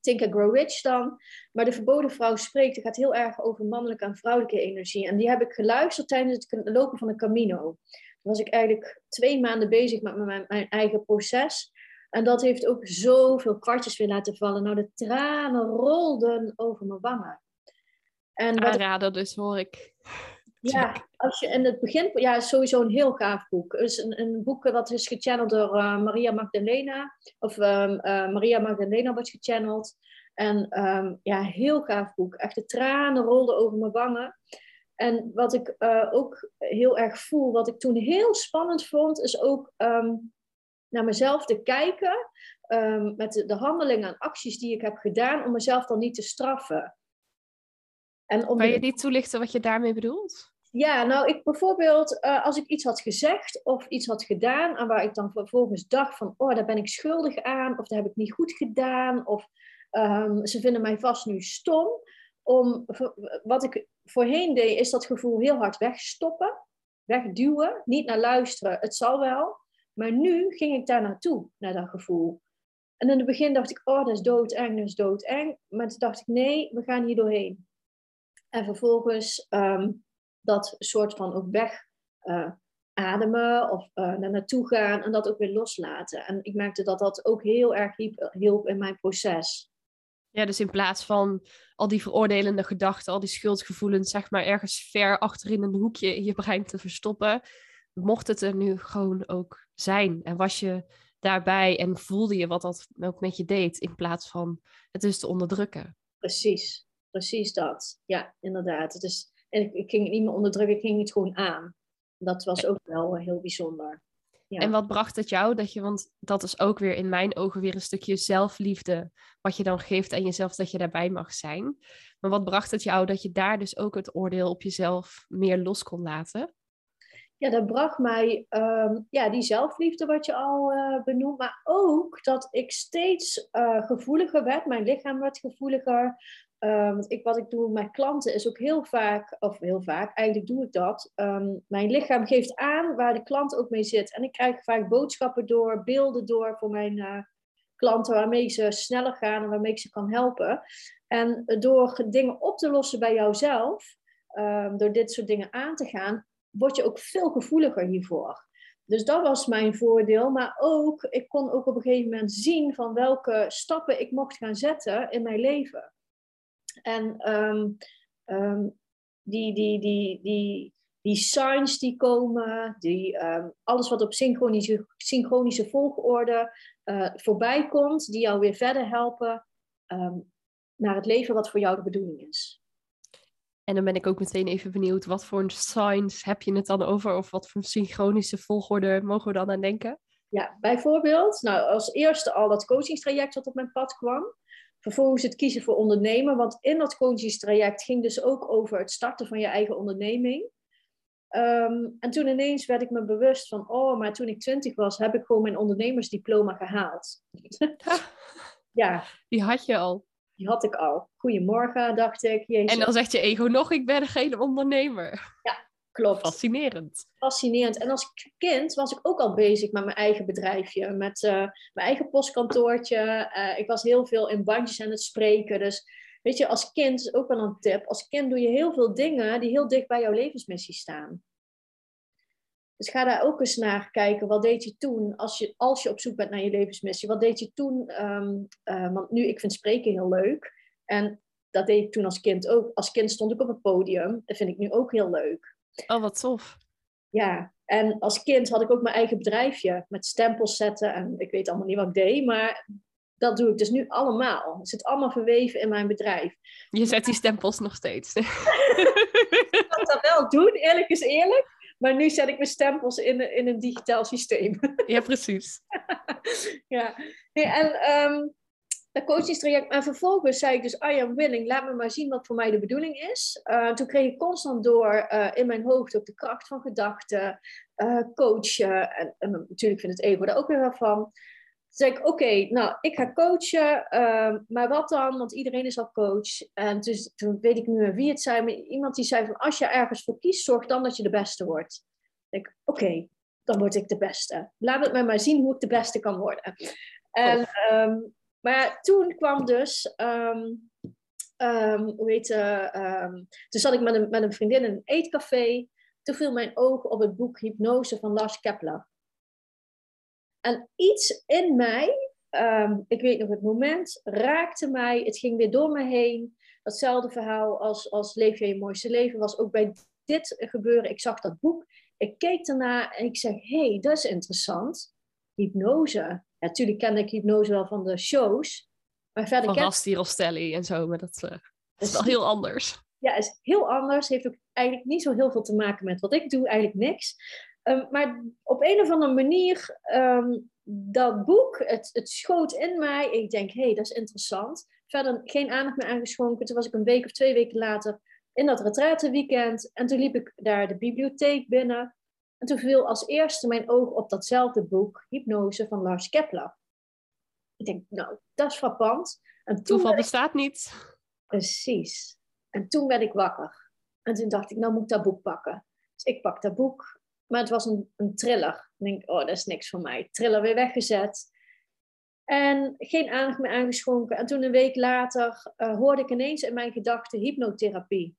Think and Grow Rich dan. Maar De Verboden Vrouw Spreekt, het gaat heel erg over mannelijke en vrouwelijke energie. En die heb ik geluisterd tijdens het lopen van de Camino was ik eigenlijk twee maanden bezig met mijn, mijn eigen proces. En dat heeft ook zoveel kwartjes weer laten vallen. Nou, de tranen rolden over mijn wangen. En Aanrader dus, hoor ik. Ja, als je in het begin... Ja, sowieso een heel gaaf boek. Het is een, een boek dat is gechanneld door uh, Maria Magdalena. Of um, uh, Maria Magdalena wordt gechanneld. En um, ja, heel gaaf boek. Echt de tranen rolden over mijn wangen. En wat ik uh, ook heel erg voel, wat ik toen heel spannend vond, is ook um, naar mezelf te kijken um, met de, de, handelingen en acties die ik heb gedaan, om mezelf dan niet te straffen. En om kan je niet toelichten wat je daarmee bedoelt? Ja, nou, ik bijvoorbeeld, uh, als ik iets had gezegd of iets had gedaan, en waar ik dan vervolgens dacht van, oh, daar ben ik schuldig aan, of daar heb ik niet goed gedaan, of um, ze vinden mij vast nu stom, om wat ik voorheen deed, is dat gevoel heel hard wegstoppen, wegduwen, niet naar luisteren, het zal wel. Maar nu ging ik daar naartoe, naar dat gevoel. En in het begin dacht ik, oh, dat is doodeng, dat is doodeng. Maar toen dacht ik, nee, we gaan hier doorheen. En vervolgens um, dat soort van ook weg, uh, ademen of uh, naar naartoe gaan en dat ook weer loslaten. En ik merkte dat dat ook heel erg hielp in mijn proces. Ja, dus in plaats van al die veroordelende gedachten, al die schuldgevoelens, zeg maar ergens ver achterin een hoekje in je brein te verstoppen, mocht het er nu gewoon ook zijn. En was je daarbij en voelde je wat dat ook met je deed, in plaats van het dus te onderdrukken. Precies, precies dat. Ja, inderdaad. Het is, en ik, ik ging het niet meer onderdrukken, ik ging het gewoon aan. Dat was ook wel heel bijzonder. Ja. En wat bracht het jou dat je, want dat is ook weer in mijn ogen weer een stukje zelfliefde, wat je dan geeft aan jezelf, dat je daarbij mag zijn. Maar wat bracht het jou dat je daar dus ook het oordeel op jezelf meer los kon laten? Ja, dat bracht mij ehm, ja, die zelfliefde wat je al uh, benoemt, maar ook dat ik steeds uh, gevoeliger werd. Mijn lichaam werd gevoeliger. Uh, want ik, wat ik doe met klanten is ook heel vaak, of heel vaak, eigenlijk doe ik dat. Um, mijn lichaam geeft aan waar de klant ook mee zit. En ik krijg vaak boodschappen door, beelden door voor mijn uh, klanten waarmee ze sneller gaan en waarmee ik ze kan helpen. En door dingen op te lossen bij jouzelf, um, door dit soort dingen aan te gaan, word je ook veel gevoeliger hiervoor. Dus dat was mijn voordeel. Maar ook, ik kon ook op een gegeven moment zien van welke stappen ik mocht gaan zetten in mijn leven. En um, um, die, die, die, die, die signs die komen, die, um, alles wat op synchronische, synchronische volgorde uh, voorbij komt, die jou weer verder helpen naar het leven wat voor jou de bedoeling is. En dan ben ik ook meteen even benieuwd, wat voor signs heb je het dan over? Of wat voor synchronische volgorde mogen we dan aan denken? Ja, bijvoorbeeld, nou als eerste al dat coachingstraject wat op mijn pad kwam. Vervolgens het kiezen voor ondernemen, want in dat coachingstraject ging dus ook over het starten van je eigen onderneming. Um, en toen ineens werd ik me bewust van, oh, maar toen ik twintig was, heb ik gewoon mijn ondernemersdiploma gehaald. ja. Die had je al. Die had ik al. Goedemorgen, dacht ik. Jezus. En dan zegt je ego nog, ik ben geen ondernemer. Ja, klopt. Fascinerend. Fascinerend. En als kind was ik ook al bezig met mijn eigen bedrijfje. Met uh, mijn eigen postkantoortje. Uh, ik was heel veel in bandjes aan het spreken. Dus weet je, als kind is ook wel een tip. Als kind doe je heel veel dingen die heel dicht bij jouw levensmissie staan. Dus ga daar ook eens naar kijken. Wat deed je toen, als je, als je op zoek bent naar je levensmissie? Wat deed je toen? Um, uh, want nu, ik vind spreken heel leuk. En dat deed ik toen als kind ook. Als kind stond ik op het podium. Dat vind ik nu ook heel leuk. Oh, wat tof. Ja, en als kind had ik ook mijn eigen bedrijfje. Met stempels zetten. En ik weet allemaal niet wat ik deed. Maar dat doe ik dus nu allemaal. Het zit allemaal verweven in mijn bedrijf. Je zet die stempels nog steeds. ik kan dat wel doen, eerlijk is eerlijk. Maar nu zet ik mijn stempels in, in een digitaal systeem. Ja, precies. ja. Nee, en um, dat coachingstraject. En vervolgens zei ik dus, I am willing, laat me maar zien wat voor mij de bedoeling is. Uh, toen kreeg ik constant door uh, in mijn hoofd ook de kracht van gedachten, uh, coachen. En, en, natuurlijk vindt het ego daar ook weer wel van. Toen zei ik, oké, nou, ik ga coachen, uh, maar wat dan? Want iedereen is al coach. En dus, toen weet ik niet meer wie het zei, maar iemand die zei van, als je ergens voor kiest, zorg dan dat je de beste wordt. Ik oké, dan word ik de beste. Laat het mij maar zien hoe ik de beste kan worden. En, oh. um, maar toen kwam dus, um, hoe heet het, toen zat ik met een, met een vriendin in een eetcafé. Toen viel mijn oog op het boek Hypnose van Lars Kepler. En iets in mij, ik weet nog het moment, raakte mij. Het ging weer door me heen. Datzelfde verhaal als, als Leef je je mooiste leven was ook bij dit gebeuren. Ik zag dat boek, ik keek ernaar en ik zeg, hey, dat is interessant. Hypnose. Natuurlijk kende ik hypnose wel van de shows. Maar verder van ken... Rostelli en zo, maar dat, uh, is wel heel anders. Ja, is heel anders. Heeft ook eigenlijk niet zo heel veel te maken met wat ik doe, eigenlijk niks. Um, maar op een of andere manier, um, dat boek, het, het schoot in mij. Ik denk, hé, hey, dat is interessant. Verder geen aandacht meer aangeschonken. Toen was ik een week of twee weken later in dat retraiteweekend. En toen liep ik daar de bibliotheek binnen. En toen viel als eerste mijn oog op datzelfde boek, Hypnose van Lars Kepler. Ik denk, nou, dat is frappant. En Toeval ik... bestaat niet. Precies. En toen werd ik wakker. En toen dacht ik, nou moet ik dat boek pakken. Dus ik pak dat boek maar het was een, een thriller. Ik denk, oh, dat is niks voor mij. Triller weer weggezet. En geen aandacht meer aangeschonken. En toen een week later uh, hoorde ik ineens in mijn gedachten hypnotherapie.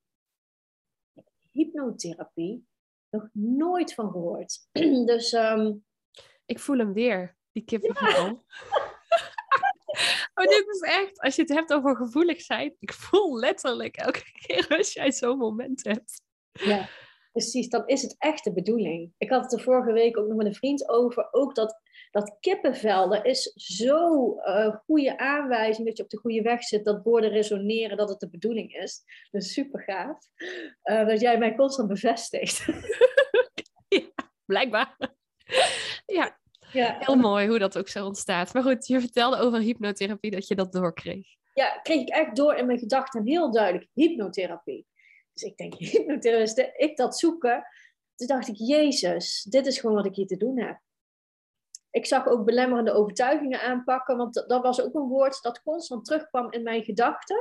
Hypnotherapie? Nog nooit van gehoord. dus... ehm, Ik voel hem weer, die kippenvel. oh, dit is echt, als je het hebt over gevoelig zijn, ik voel letterlijk elke keer als jij zo'n moment hebt. Ja, precies. Dan is het echt de bedoeling. Ik had het er vorige week ook nog met een vriend over. Ook dat, dat kippenvel, dat is zo'n eh, goede aanwijzing dat je op de goede weg zit. Dat woorden resoneren, dat het de bedoeling is. Dus super gaaf. Eh, dat jij mij constant bevestigt. Blijkbaar. ja, ja. heel mooi hoe dat ook zo ontstaat. Maar goed, je vertelde over hypnotherapie dat je dat doorkreeg. ja, kreeg ik echt door in mijn gedachten heel duidelijk hypnotherapie. Dus ik denk, hypnotherapie, ik dat zoeken. Toen dacht ik, Jezus, dit is gewoon wat ik hier te doen heb. Ik zag ook belemmerende overtuigingen aanpakken, want dat was ook een woord dat constant terugkwam in mijn gedachten.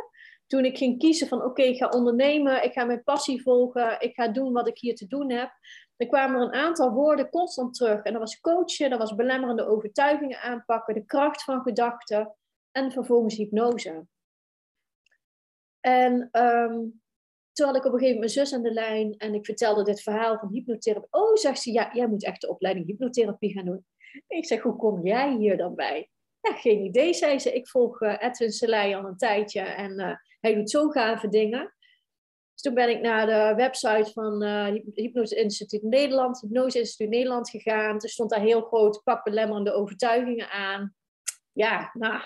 Toen ik ging kiezen van, oké, ik ga ondernemen, ik ga mijn passie volgen, ik ga doen wat ik hier te doen heb. Er kwamen er een aantal woorden constant terug. En dat was coachen, dat was belemmerende overtuigingen aanpakken, de kracht van gedachten en vervolgens hypnose. En ehm, toen had ik op een gegeven moment mijn zus aan de lijn en ik vertelde dit verhaal van hypnotherapie. Oh, zegt ze, ja, jij moet echt de opleiding hypnotherapie gaan doen. Ik zeg, hoe kom jij hier dan bij? Ja, geen idee, zei ze. Ik volg eh, Edwin Selei al een tijdje en eh, hij doet zo gave dingen. Dus toen ben ik naar de website van uh, Hypnose Instituut Nederland, Hypnose Instituut Nederland gegaan. Er stond daar heel groot pak belemmerende overtuigingen aan. Ja, nou,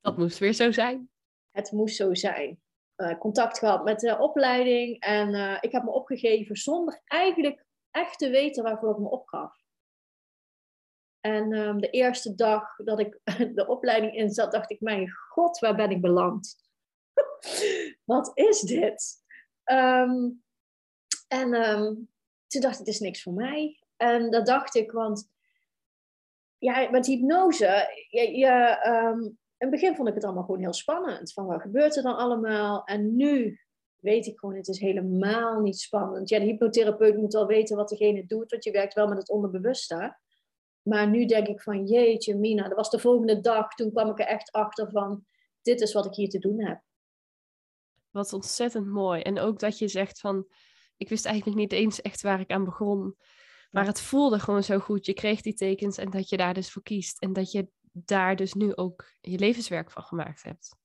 Dat moest weer zo zijn. het moest zo zijn. Eh, contact gehad met de opleiding en eh, ik heb me opgegeven zonder eigenlijk echt te weten waarvoor ik me opgaf. En ehm, de eerste dag dat ik de opleiding in zat, dacht ik, mijn god, waar ben ik beland? Wat is dit? Ehm, en ehm, toen dacht ik, dit is niks voor mij. En dat dacht ik, want ja, met hypnose, in het begin vond ik het allemaal gewoon heel spannend. Van wat gebeurt er dan allemaal? En nu weet ik gewoon, het is helemaal niet spannend. Ja, de hypnotherapeut moet wel weten wat degene doet, want je werkt wel met het onderbewuste. Maar nu denk ik van, jeetje Mina, dat was de volgende dag. Toen kwam ik er echt achter van, dit is wat ik hier te doen heb. Wat ontzettend mooi. En ook dat je zegt van, ik wist eigenlijk niet eens echt waar ik aan begon. Maar het voelde gewoon zo goed. Je kreeg die tekens en dat je daar dus voor kiest. En dat je daar dus nu ook je levenswerk van gemaakt hebt.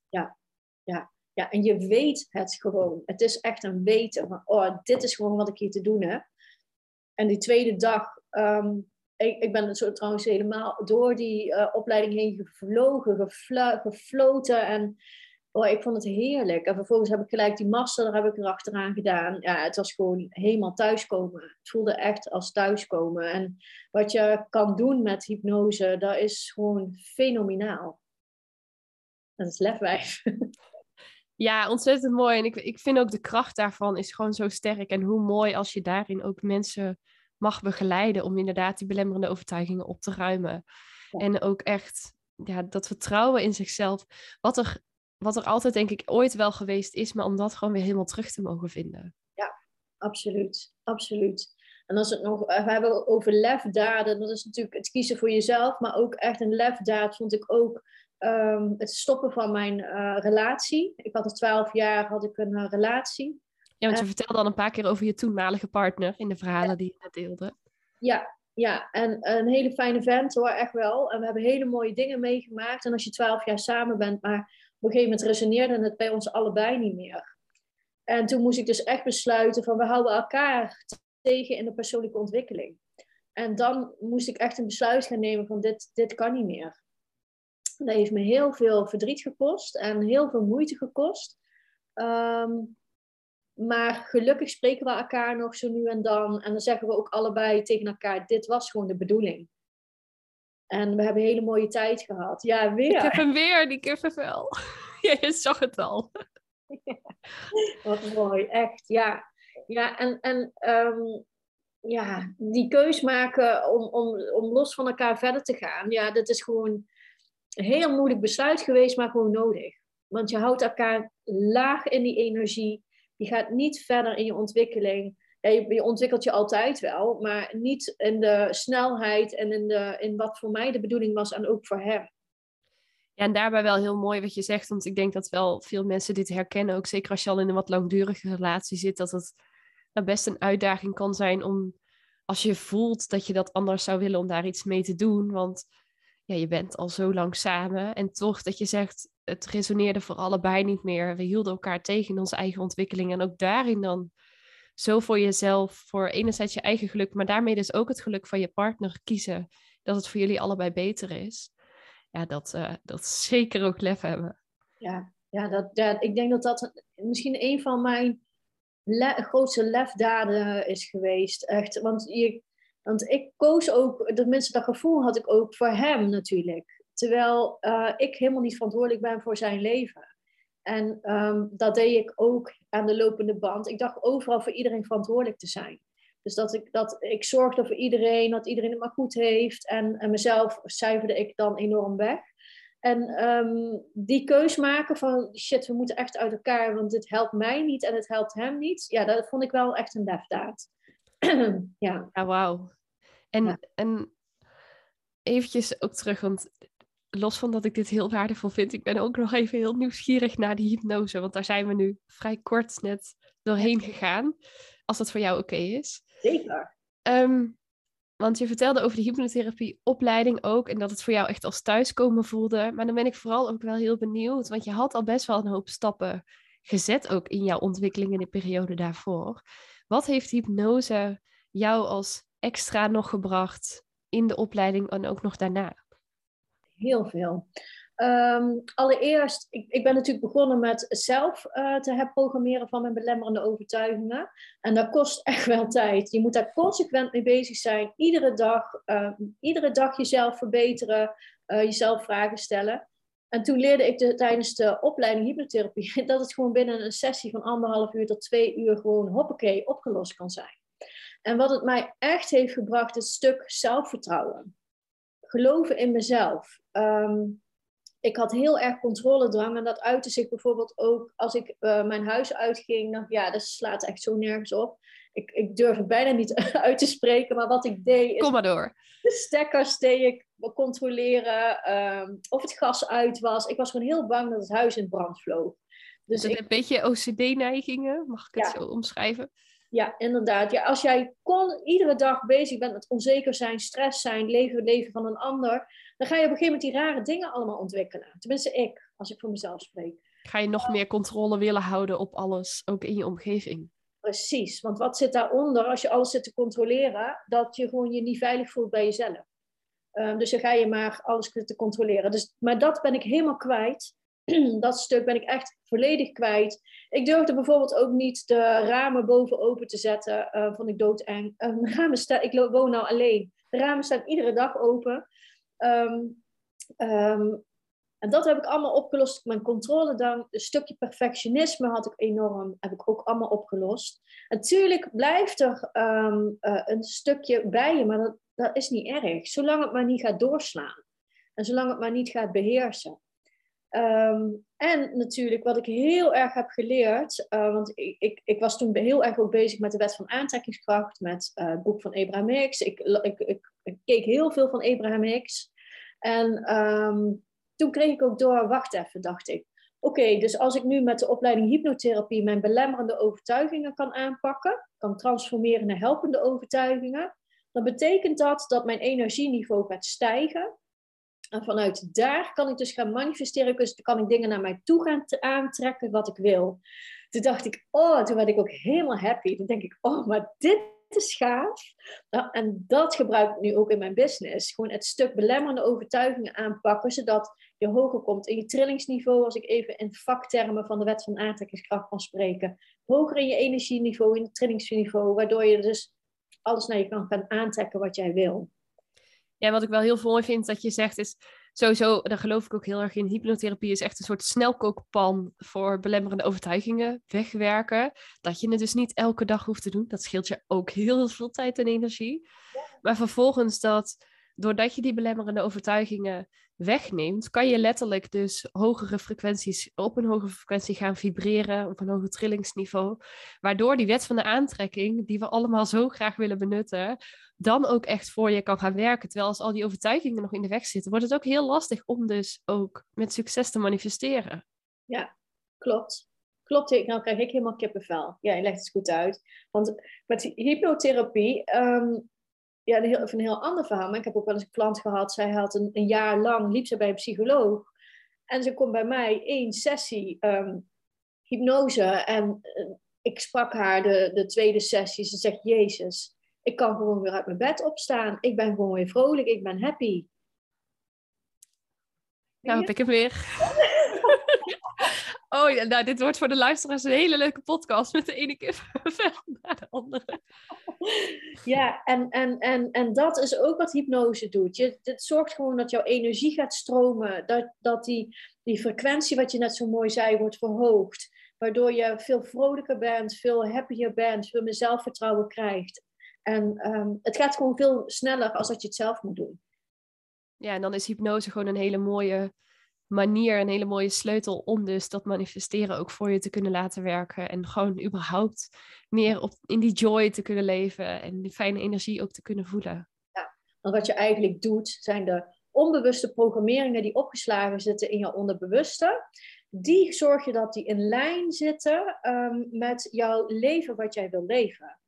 Ja, en je weet het gewoon. Het is echt een weten van, oh, dit is gewoon wat ik hier te doen heb. En die tweede dag, ehm, ik, ik ben zo trouwens helemaal door die eh, opleiding heen gevlogen, gefloten. En oh, ik vond het heerlijk. En vervolgens heb ik gelijk die master, daar heb ik erachteraan gedaan. Ja, het was gewoon helemaal thuiskomen. Het voelde echt als thuiskomen. En wat je kan doen met hypnose, dat is gewoon fenomenaal. Dat is lefwijf. Ja, ontzettend mooi. En ik, ik vind ook de kracht daarvan is gewoon zo sterk. En hoe mooi als je daarin ook mensen mag begeleiden om inderdaad die belemmerende overtuigingen op te ruimen. Ja. En ook echt ja, dat vertrouwen in zichzelf, wat er, wat er altijd denk ik ooit wel geweest is, maar om dat gewoon weer helemaal terug te mogen vinden. Absoluut, absoluut. En als het nog, eh, we hebben over lefdaden, dat is natuurlijk het kiezen voor jezelf, maar ook echt een lefdaad vond ik ook ehm, het stoppen van mijn eh, relatie. Ik had al twaalf jaar had ik een eh, relatie. Ja, want je vertelde al een paar keer over je toenmalige partner in de verhalen die je net deelde. Ja, ja, en een hele fijne vent hoor, echt wel. En we hebben hele mooie dingen meegemaakt. En als je twaalf jaar samen bent, maar op een gegeven moment resoneerde het bij ons allebei niet meer. En toen moest ik dus echt besluiten van we houden elkaar tegen in de persoonlijke ontwikkeling. En dan moest ik echt een besluit gaan nemen van dit, dit kan niet meer. Dat heeft me heel veel verdriet gekost en heel veel moeite gekost. Ehm, maar gelukkig spreken we elkaar nog zo nu en dan. En dan zeggen we ook allebei tegen elkaar, dit was gewoon de bedoeling. En we hebben een hele mooie tijd gehad. Ja, Ik weer. heb hem weer, die kippenvel. ja, je zag het al. Wat mooi, echt. Ja, ja en, en ehm, ja, die keus maken om, om, om los van elkaar verder te gaan. Ja, dat is gewoon een heel moeilijk besluit geweest, maar gewoon nodig. Want je houdt elkaar laag in die energie. Je gaat niet verder in je ontwikkeling. Ja, je, ontwikkelt je altijd wel, maar niet in de snelheid en in, de, in wat voor mij de bedoeling was en ook voor hem. Ja, en daarbij wel heel mooi wat je zegt, want ik denk dat wel veel mensen dit herkennen, ook zeker als je al in een wat langdurige relatie zit, dat het best een uitdaging kan zijn om als je voelt dat je dat anders zou willen om daar iets mee te doen. Want ja, je bent al zo lang samen. En toch dat je zegt, het resoneerde voor allebei niet meer. We hielden elkaar tegen in onze eigen ontwikkeling. En ook daarin dan zo voor jezelf, voor enerzijds je eigen geluk, maar daarmee dus ook het geluk van je partner kiezen. Dat het voor jullie allebei beter is. Ja, dat, uh, dat zeker ook lef hebben. Ja, ja, dat, ja, ik denk dat dat misschien een van mijn grootste lefdaden is geweest. Echt, want, je, want ik koos ook, tenminste dat gevoel had ik ook voor hem natuurlijk. Terwijl uh, ik helemaal niet verantwoordelijk ben voor zijn leven. En um, dat deed ik ook aan de lopende band. Ik dacht overal voor iedereen verantwoordelijk te zijn. Dus dat ik, dat ik zorgde voor iedereen, dat iedereen het maar goed heeft. En, en mezelf cijferde ik dan enorm weg. En um, die keus maken van shit, we moeten echt uit elkaar, want dit helpt mij niet en het helpt hem niet. Ja, dat vond ik wel echt een lefdaad. ja. Ja, wauw. En, ja. en eventjes ook terug, want los van dat ik dit heel waardevol vind, ik ben ook nog even heel nieuwsgierig naar die hypnose. Want daar zijn we nu vrij kort net doorheen gegaan. Als dat voor jou oké is. Zeker. Um, want je vertelde over de hypnotherapieopleiding ook. En dat het voor jou echt als thuiskomen voelde. Maar dan ben ik vooral ook wel heel benieuwd. Want je had al best wel een hoop stappen gezet ook in jouw ontwikkeling in de periode daarvoor. Wat heeft hypnose jou als extra nog gebracht in de opleiding en ook nog daarna? Heel veel. Um, allereerst, ik, ik, ben natuurlijk begonnen met zelf uh, te herprogrammeren van mijn belemmerende overtuigingen. En dat kost echt wel tijd. Je moet daar consequent mee bezig zijn. Iedere dag, uh, iedere dag jezelf verbeteren, uh, jezelf vragen stellen. En toen leerde ik de, tijdens de opleiding hypnotherapie dat het gewoon binnen een sessie van anderhalf uur tot twee uur gewoon hoppakee opgelost kan zijn. En wat het mij echt heeft gebracht, is het stuk zelfvertrouwen geloven in mezelf. Um, ik had heel erg controledrang en dat uitte zich bijvoorbeeld ook als ik uh, mijn huis uitging. Dan, ja, dat slaat echt zo nergens op. Ik, ik durf het bijna niet uit te spreken, maar wat ik deed. Is Kom maar door. De stekkers deed ik controleren um, of het gas uit was. Ik was gewoon heel bang dat het huis in brand vloog. Dus ik... een beetje OCD-neigingen, mag ik het ja. zo omschrijven? Ja, inderdaad. Ja, als jij kon, iedere dag bezig bent met onzeker zijn, stress zijn, leven, leven van een ander, dan ga je op een gegeven moment die rare dingen allemaal ontwikkelen. Tenminste, ik, als ik voor mezelf spreek. Ga je nog meer controle willen houden op alles, ook in je omgeving? Precies, want wat zit daaronder als je alles zit te controleren? Dat je gewoon je niet veilig voelt bij jezelf. Um, dus dan ga je maar alles te controleren. Dus, maar dat ben ik helemaal kwijt. dat stuk ben ik echt volledig kwijt. Ik durfde bijvoorbeeld ook niet de ramen boven open te zetten. Uh, vond ik doodeng. Uh, ramen staan, ik woon nou alleen. De ramen staan iedere dag open. Um, um, en dat heb ik allemaal opgelost. Mijn controle dan, een stukje perfectionisme had ik enorm, heb ik ook allemaal opgelost. Natuurlijk blijft er um, uh, een stukje bij je, maar dat, dat is niet erg. Zolang het maar niet gaat doorslaan. En zolang het maar niet gaat beheersen. Um, en natuurlijk wat ik heel erg heb geleerd, uh, want ik, ik, ik, was toen heel erg ook bezig met de wet van aantrekkingskracht, met uh, het boek van Abraham Hicks. Ik, ik, keek heel veel van Abraham Hicks. En um, toen kreeg ik ook door, wacht even, dacht ik. Oké, dus als ik nu met de opleiding hypnotherapie mijn belemmerende overtuigingen kan aanpakken, kan transformeren naar helpende overtuigingen, dan betekent dat dat mijn energieniveau gaat stijgen en vanuit daar kan ik dus gaan manifesteren. Dus kan ik dingen naar mij toe gaan aantrekken wat ik wil. Toen dacht ik, oh, toen werd ik ook helemaal happy. Toen denk ik, oh, maar dit is gaaf. Nou, en dat gebruik ik nu ook in mijn business. Gewoon het stuk belemmerende overtuigingen aanpakken, zodat je hoger komt in je trillingsniveau, als ik even in vaktermen van de wet van aantrekkingskracht kan spreken. Hoger in je energieniveau, in het trillingsniveau, waardoor je dus alles naar je kan gaan aantrekken wat jij wil. Ja, wat ik wel heel mooi vind dat je zegt is sowieso, daar geloof ik ook heel erg in, hypnotherapie is echt een soort snelkookpan voor belemmerende overtuigingen wegwerken. Dat je het dus niet elke dag hoeft te doen. Dat scheelt je ook heel veel tijd en energie. Maar vervolgens dat, doordat je die belemmerende overtuigingen wegneemt, kan je letterlijk dus hogere frequenties, op een hogere frequentie gaan vibreren, op een hoger trillingsniveau. Waardoor die wet van de aantrekking, die we allemaal zo graag willen benutten, dan ook echt voor je kan gaan werken. Terwijl als al die overtuigingen nog in de weg zitten, wordt het ook heel lastig om dus ook met succes te manifesteren. Ja, klopt. Klopt, nou krijg ik helemaal kippenvel. Ja, je legt het goed uit. Want met hypnotherapie, um, ja, een heel, even een heel ander verhaal. Maar ik heb ook wel eens een klant gehad. Zij had een, een jaar lang, liep ze bij een psycholoog. En ze komt bij mij één sessie ehm, hypnose. En eh, ik sprak haar de, de tweede sessie. Ze zegt, Jezus, ik kan gewoon weer uit mijn bed opstaan. Ik ben gewoon weer vrolijk. Ik ben happy. Nou heb ik hem weer. oh ja, nou, dit wordt voor de luisteraars een hele leuke podcast met de ene keer naar de andere. Ja, en, en, en, en dat is ook wat hypnose doet. Je, het zorgt gewoon dat jouw energie gaat stromen. Dat, dat die, die frequentie, wat je net zo mooi zei, wordt verhoogd. Waardoor je veel vrolijker bent, veel happier bent, veel meer zelfvertrouwen krijgt. En ehm, het gaat gewoon veel sneller als dat je het zelf moet doen. Ja, en dan is hypnose gewoon een hele mooie manier, een hele mooie sleutel om dus dat manifesteren ook voor je te kunnen laten werken. En gewoon überhaupt meer op, in die joy te kunnen leven en die fijne energie ook te kunnen voelen. Ja, want wat je eigenlijk doet, zijn de onbewuste programmeringen die opgeslagen zitten in je onderbewuste. Die zorg je dat die in lijn zitten ehm, met jouw leven wat jij wil leven.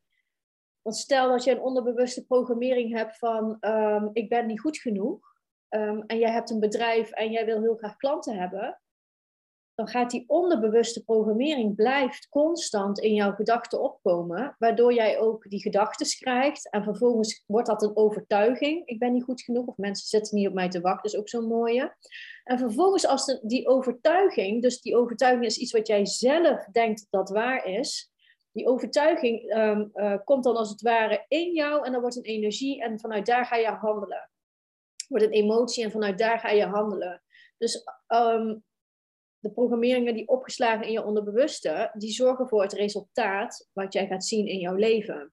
Want stel dat je een onderbewuste programmering hebt van ehm, ik ben niet goed genoeg. Ehm, en jij hebt een bedrijf en jij wil heel graag klanten hebben, dan gaat die onderbewuste programmering blijft constant in jouw gedachten opkomen, waardoor jij ook die gedachten krijgt en vervolgens wordt dat een overtuiging. Ik ben niet goed genoeg of mensen zitten niet op mij te wachten, is ook zo'n mooie. En vervolgens als die overtuiging, dus die overtuiging is iets wat jij zelf denkt dat waar is, die overtuiging ehm, eh, komt dan als het ware in jou en dan wordt een energie en vanuit daar ga je handelen wordt een emotie en vanuit daar ga je handelen. Dus ehm, de programmeringen die opgeslagen in je onderbewuste, die zorgen voor het resultaat wat jij gaat zien in jouw leven.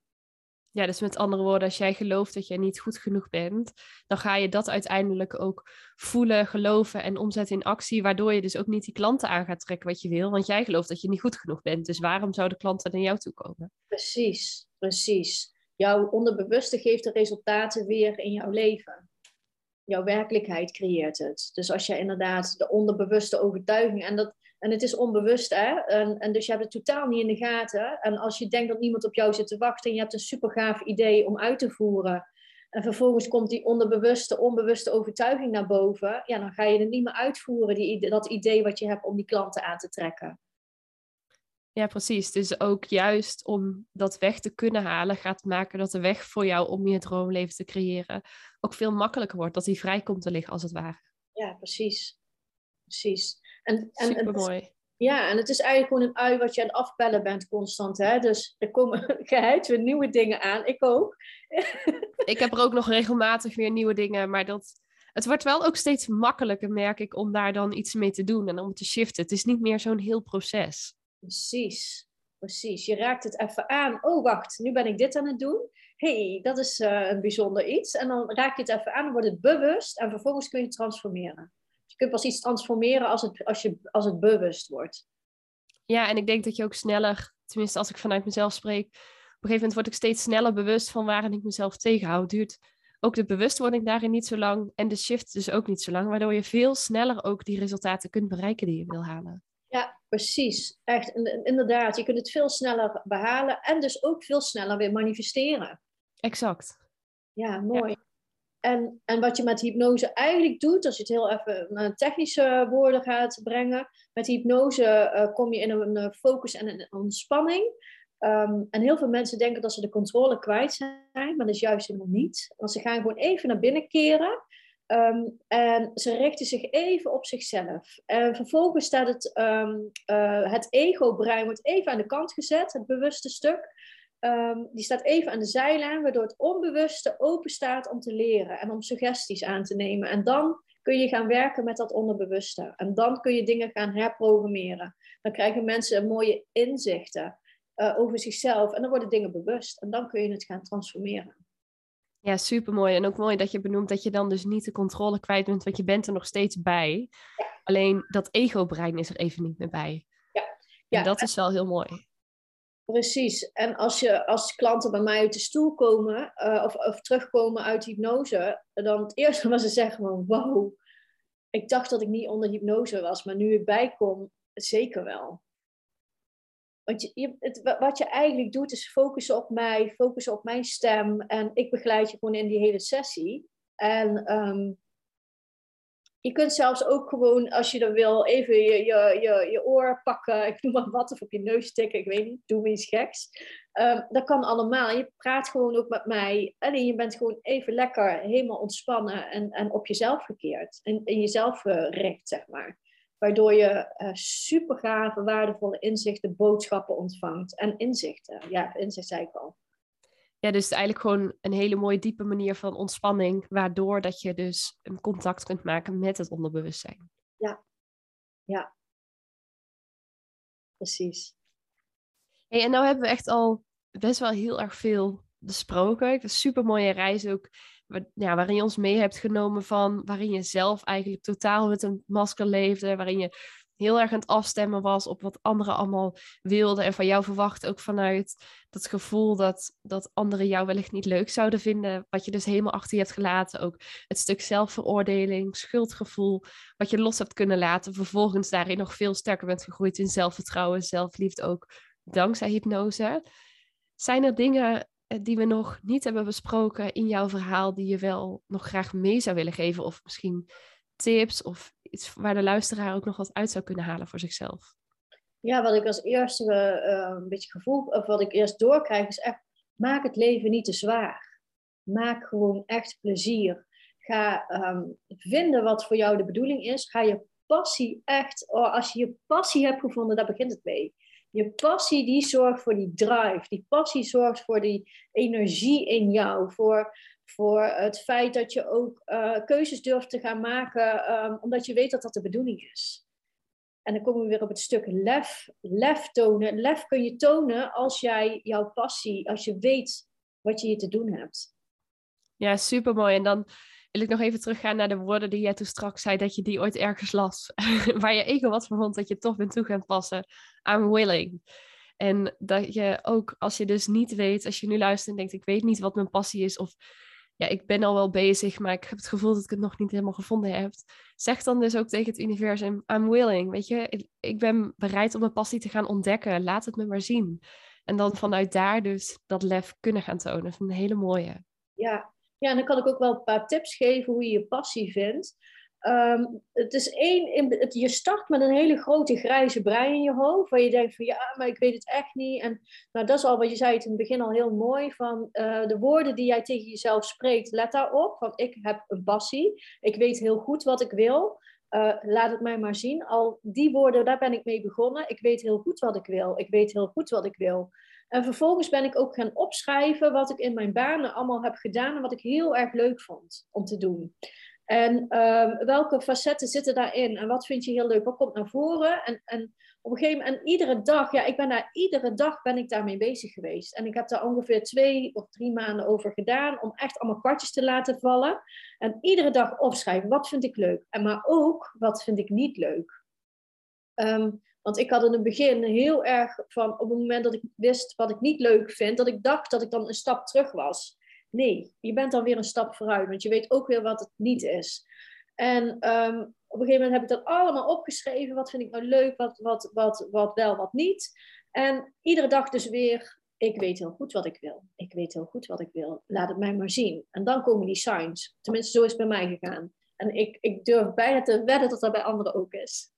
Ja, dus met andere woorden, als jij gelooft dat jij niet goed genoeg bent, dan ga je dat uiteindelijk ook voelen, geloven en omzetten in actie, waardoor je dus ook niet die klanten aan gaat trekken wat je wil, want jij gelooft dat je niet goed genoeg bent. Dus waarom zouden klanten naar jou toe komen? Precies, precies. Jouw onderbewuste geeft de resultaten weer in jouw leven jouw werkelijkheid creëert het. Dus als je inderdaad de onderbewuste overtuiging, en, dat, en het is onbewust, hè? En, en dus je hebt het totaal niet in de gaten. En als je denkt dat niemand op jou zit te wachten en je hebt een super gaaf idee om uit te voeren, en vervolgens komt die onderbewuste, onbewuste overtuiging naar boven, ja, dan ga je het niet meer uitvoeren, die, dat idee wat je hebt om die klanten aan te trekken. Ja, precies. Dus ook juist om dat weg te kunnen halen, gaat maken dat de weg voor jou om je droomleven te creëren ook veel makkelijker wordt. Dat die vrij komt te liggen, als het ware. Ja, precies. Precies. En, en, Super mooi. Ja, en het is eigenlijk gewoon een ui wat je aan het afbellen bent constant. Hè? Dus er komen geheid weer nieuwe dingen aan. Ik ook. ik heb er ook nog regelmatig weer nieuwe dingen, maar dat, het wordt wel ook steeds makkelijker, merk ik, om daar dan iets mee te doen en om te shiften. Het is niet meer zo'n heel proces. Precies, precies. Je raakt het even aan. Oh, wacht, nu ben ik dit aan het doen. hey, dat is uh, een bijzonder iets. En dan raak je het even aan, dan wordt het bewust en vervolgens kun je transformeren. Je kunt pas iets transformeren als het, als je, als het bewust wordt. Ja, en ik denk dat je ook sneller, tenminste als ik vanuit mezelf spreek, op een gegeven moment word ik steeds sneller bewust van waarin ik mezelf tegenhoud. Duurt ook de bewustwording daarin niet zo lang en de shift dus ook niet zo lang, waardoor je veel sneller ook die resultaten kunt bereiken die je wil halen. Ja, precies. Echt, inderdaad. Je kunt het veel sneller behalen en dus ook veel sneller weer manifesteren. Exact. Ja, mooi. En, en wat je met hypnose eigenlijk doet, als je het heel even naar technische woorden gaat brengen, met hypnose uh, kom je in een focus en een ontspanning. Ehm, en heel veel mensen denken dat ze de controle kwijt zijn, maar dat is juist helemaal niet. Want ze gaan gewoon even naar binnen keren Ehm, en ze richten zich even op zichzelf. En vervolgens staat het, um, het ego-brein wordt even aan de kant gezet, het bewuste stuk. Um, die staat even aan de zijlijn, waardoor het onbewuste open staat om te leren en om suggesties aan te nemen. En dan kun je gaan werken met dat onderbewuste. En dan kun je dingen gaan herprogrammeren. Dan krijgen mensen mooie inzichten uh, over zichzelf en dan worden dingen bewust. En dan kun je het gaan transformeren. Ja, super mooi. En ook mooi dat je benoemt dat je dan dus niet de controle kwijt bent, want je bent er nog steeds bij. Alleen dat ego-brein is er even niet meer bij. Ja. ja. En dat is wel heel mooi. Precies. En als, je, als klanten bij mij uit de stoel komen uh, of, of terugkomen uit hypnose, dan het eerste wat ze zeggen van wow, ik dacht dat ik niet onder hypnose was, maar nu ik bijkom, zeker wel. Want je, het, wat je eigenlijk doet is focussen op mij, focussen op mijn stem. En ik begeleid je gewoon in die hele sessie. En ehm, je kunt zelfs ook gewoon, als je dat wil, even je, je, je, je oor pakken. Ik noem maar wat, of op je neus tikken. Ik weet niet, doe me iets geks. Um, dat kan allemaal. Je praat gewoon ook met mij. Alleen je bent gewoon even lekker, helemaal ontspannen en, en op jezelf gekeerd. En in jezelf gericht, zeg maar. Waardoor je uh, super gave, waardevolle inzichten, boodschappen ontvangt. En inzichten. Ja, inzicht zei ik al. Ja, dus eigenlijk gewoon een hele mooie diepe manier van ontspanning, waardoor dat je dus een contact kunt maken met het onderbewustzijn. Ja, ja. Precies. Hey, en nou hebben we echt al best wel heel erg veel besproken. Is een super mooie reis ook, ja, waarin je ons mee hebt genomen van waarin je zelf eigenlijk totaal met een masker leefde, waarin je heel erg aan het afstemmen was op wat anderen allemaal wilden en van jou verwacht ook vanuit dat gevoel dat, dat anderen jou wellicht niet leuk zouden vinden, wat je dus helemaal achter je hebt gelaten. Ook het stuk zelfveroordeling, schuldgevoel, wat je los hebt kunnen laten, vervolgens daarin nog veel sterker bent gegroeid in zelfvertrouwen, zelfliefde ook dankzij hypnose. Zijn er dingen die we nog niet hebben besproken in jouw verhaal die je wel nog graag mee zou willen geven of misschien tips of iets waar de luisteraar ook nog wat uit zou kunnen halen voor zichzelf? Ja, wat ik als eerste uh, een beetje gevoel, of wat ik eerst doorkrijg, is echt, maak het leven niet te zwaar. Maak gewoon echt plezier. Ga um, vinden wat voor jou de bedoeling is. Ga je passie echt, oh, als je je passie hebt gevonden, daar begint het mee. Je passie die zorgt voor die drive. Die passie zorgt voor die energie in jou. Voor voor het feit dat je ook uh, keuzes durft te gaan maken, um, omdat je weet dat dat de bedoeling is. En dan komen we weer op het stuk lef. Lef tonen. Lef kun je tonen als jij jouw passie, als je weet wat je hier te doen hebt. Ja, super mooi. En dan wil ik nog even teruggaan naar de woorden die jij toen straks zei, dat je die ooit ergens las. Waar je ego wat van vond dat je toch bent toe gaan passen. I'm willing. En dat je ook, als je dus niet weet, als je nu luistert en denkt, ik weet niet wat mijn passie is, of ja, ik ben al wel bezig, maar ik heb het gevoel dat ik het nog niet helemaal gevonden heb. Zeg dan dus ook tegen het universum, I'm willing, weet je, ik, ben bereid om mijn passie te gaan ontdekken, laat het me maar zien. En dan vanuit daar dus dat lef kunnen gaan tonen. Dat is een hele mooie. Ja. Ja, en dan kan ik ook wel een paar tips geven hoe je je passie vindt. Ehm, het is één, het, je start met een hele grote grijze brei in je hoofd, waar je denkt van ja, maar ik weet het echt niet. En nou, dat is al wat je zei het in het begin al heel mooi, van uh, de woorden die jij tegen jezelf spreekt, let daarop, van ik heb een passie, ik weet heel goed wat ik wil, uh, laat het mij maar zien. Al die woorden, daar ben ik mee begonnen, ik weet heel goed wat ik wil, ik weet heel goed wat ik wil. En vervolgens ben ik ook gaan opschrijven wat ik in mijn banen allemaal heb gedaan en wat ik heel erg leuk vond om te doen. En um, welke facetten zitten daarin? En wat vind je heel leuk? Wat komt naar voren? En, en op een gegeven moment, en iedere dag, ja, ik ben daar iedere dag ben ik daarmee bezig geweest. En ik heb daar ongeveer twee of drie maanden over gedaan om echt allemaal kwartjes te laten vallen. En iedere dag opschrijven, wat vind ik leuk? En maar ook, wat vind ik niet leuk? Um, want ik had in het begin heel erg van, op het moment dat ik wist wat ik niet leuk vind, dat ik dacht dat ik dan een stap terug was. Nee, je bent dan weer een stap vooruit, want je weet ook weer wat het niet is. En ehm, op een gegeven moment heb ik dat allemaal opgeschreven. Wat vind ik nou leuk, wat, wat, wat, wat wel, wat niet. En iedere dag dus weer, ik weet heel goed wat ik wil. Ik weet heel goed wat ik wil. Laat het mij maar zien. En dan komen die signs. Tenminste, zo is het bij mij gegaan. En ik, ik durf bijna te wedden dat dat bij anderen ook is.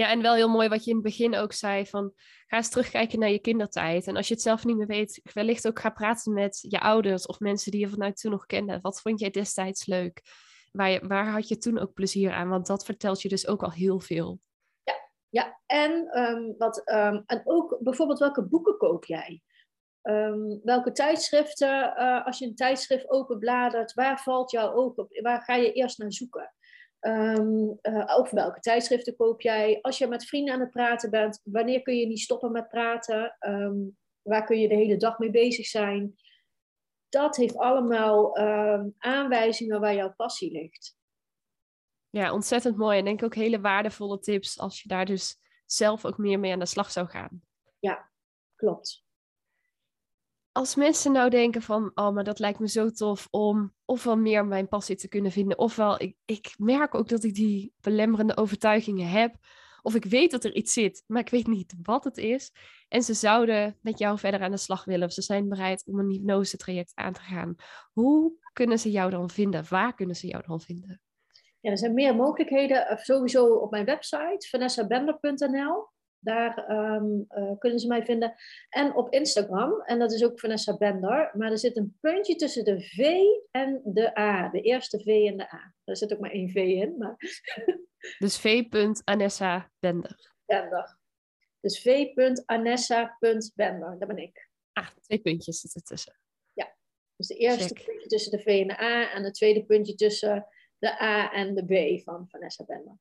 Ja, en wel heel mooi wat je in het begin ook zei van ga eens terugkijken naar je kindertijd. En als je het zelf niet meer weet, wellicht ook ga praten met je ouders of mensen die je vanuit toen nog kende. Wat vond jij destijds leuk? Waar, waar had je toen ook plezier aan? Want dat vertelt je dus ook al heel veel. Ja, ja. En, um, wat, um, en ook bijvoorbeeld welke boeken koop jij? Um, welke tijdschriften, uh, als je een tijdschrift openbladert, waar valt jouw oog op? Waar ga je eerst naar zoeken? Um, uh, over welke tijdschriften koop jij? Als je met vrienden aan het praten bent, wanneer kun je niet stoppen met praten? Um, waar kun je de hele dag mee bezig zijn? Dat heeft allemaal um, aanwijzingen waar jouw passie ligt. Ja, ontzettend mooi. En denk ook hele waardevolle tips als je daar dus zelf ook meer mee aan de slag zou gaan. Ja, klopt als mensen nou denken van, oh, maar dat lijkt me zo tof om ofwel meer mijn passie te kunnen vinden, ofwel ik, ik merk ook dat ik die belemmerende overtuigingen heb, Of ik weet dat er iets zit, maar ik weet niet wat het is. En ze zouden met jou verder aan de slag willen. Of ze zijn bereid om een hypnose-traject aan te gaan. Hoe kunnen ze jou dan vinden? Waar kunnen ze jou dan vinden? Ja, er zijn meer mogelijkheden. Sowieso op mijn website, vanessabender.nl. Daar ehm, eh, kunnen ze mij vinden. En op Instagram. En dat is ook Vanessa Bender. Maar er zit een puntje tussen de V en de A. De eerste V en de A. Er zit ook maar één V in. Maar... Dus v.anessa Bender. Bender. Dus v.anessa.bender. Dat ben ik. Ah, twee puntjes zitten tussen. Ja. Dus de eerste puntje tussen de V en de A. En het tweede puntje tussen de A en de B van Vanessa Bender.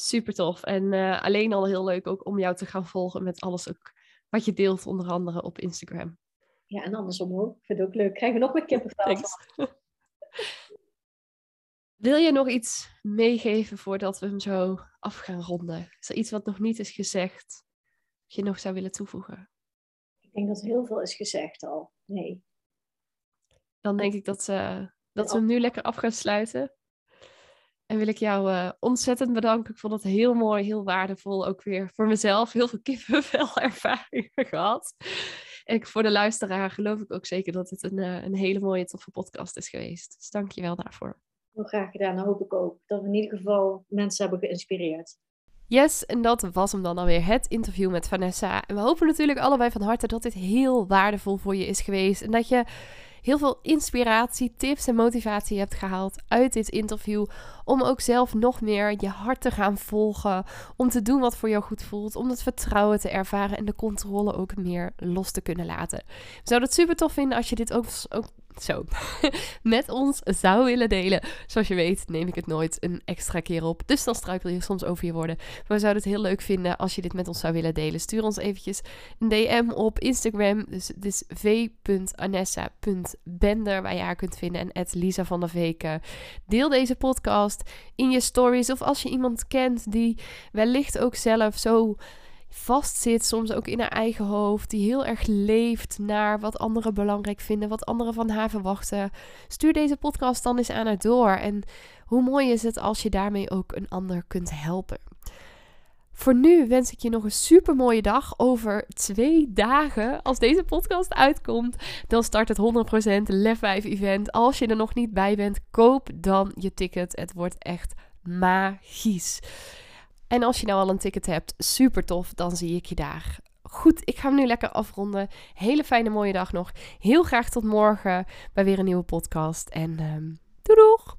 Super tof. En uh, alleen al heel leuk ook om jou te gaan volgen met alles ook wat je deelt, onder andere op Instagram. Ja, en andersom ook. Ik vind het ook leuk. Krijgen we nog meer kippenvel. Wil je nog iets meegeven voordat we hem zo af gaan ronden? Is er iets wat nog niet is gezegd, dat je nog zou willen toevoegen? Ik denk dat heel veel is gezegd al. Nee. Dan denk ik dat, uh, dat we hem nu lekker af gaan sluiten. En wil ik jou uh, ontzettend bedanken. Ik vond het heel mooi, heel waardevol. Ook weer voor mezelf heel veel kippenvel ervaringen gehad. En voor de luisteraar geloof ik ook zeker dat het een, uh, een hele mooie, toffe podcast is geweest. Dus dank je wel daarvoor. Heel graag gedaan. Dan hoop ik ook dat we in ieder geval mensen hebben geïnspireerd. Yes, en dat was hem dan alweer, het interview met Vanessa. En we hopen natuurlijk allebei van harte dat dit heel waardevol voor je is geweest. En dat je heel veel inspiratie, tips en motivatie hebt gehaald uit dit interview. Om ook zelf nog meer je hart te gaan volgen. Om te doen wat voor jou goed voelt. Om het vertrouwen te ervaren en de controle ook meer los te kunnen laten. We zouden het super tof vinden als je dit ook, ook zo met ons zou willen delen. Zoals je weet neem ik het nooit een extra keer op. Dus dan struikel je soms over je woorden. Maar we zouden het heel leuk vinden als je dit met ons zou willen delen. Stuur ons eventjes een DM op Instagram. Dus het is v.anessa.bender waar je haar kunt vinden. En Lisa van der Veken. Deel deze podcast in je stories. Of als je iemand kent die wellicht ook zelf zo vastzit, soms ook in haar eigen hoofd, die heel erg leeft naar wat anderen belangrijk vinden, wat anderen van haar verwachten. Stuur deze podcast dan eens aan haar door. En hoe mooi is het als je daarmee ook een ander kunt helpen. Voor nu wens ik je nog een super mooie dag. Over twee dagen, als deze podcast uitkomt, dan start het 100% Lef 5 event. Als je er nog niet bij bent, koop dan je ticket. Het wordt echt magisch. En als je nou al een ticket hebt, super tof, dan zie ik je daar. Goed, ik ga hem nu lekker afronden. Hele fijne mooie dag nog. Heel graag tot morgen bij weer een nieuwe podcast. En um, doei doeg!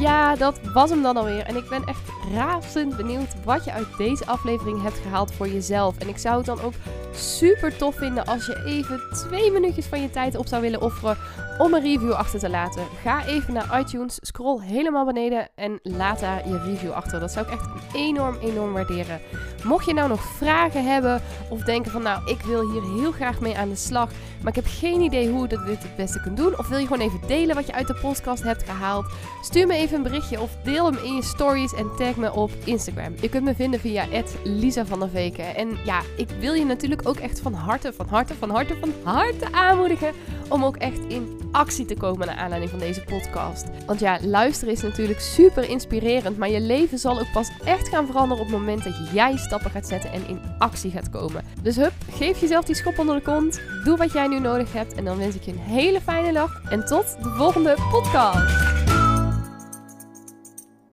Ja, dat was hem dan alweer. En ik ben echt razend benieuwd wat je uit deze aflevering hebt gehaald voor jezelf. En ik zou het dan ook super tof vinden als je even twee minuutjes van je tijd op zou willen offeren om een review achter te laten. Ga even naar iTunes, scroll helemaal beneden en laat daar je review achter. Dat zou ik echt enorm, enorm waarderen. Mocht je nou nog vragen hebben of denken van nou, ik wil hier heel graag mee aan de slag, maar ik heb geen idee hoe ik dit het beste kunt doen. Of wil je gewoon even delen wat je uit de podcast hebt gehaald? Stuur me even een berichtje of deel hem in je stories en tag me op Instagram. Je kunt me vinden via Lisa van der Veken. En ja, ik wil je natuurlijk ook echt van harte, van harte, van harte, van harte aanmoedigen om ook echt in actie te komen naar aanleiding van deze podcast. Want ja, luisteren is natuurlijk super inspirerend, maar je leven zal ook pas echt gaan veranderen op het moment dat jij stappen gaat zetten en in actie gaat komen. Dus hup, geef jezelf die schop onder de kont, doe wat jij nu nodig hebt en dan wens ik je een hele fijne dag en tot de volgende podcast.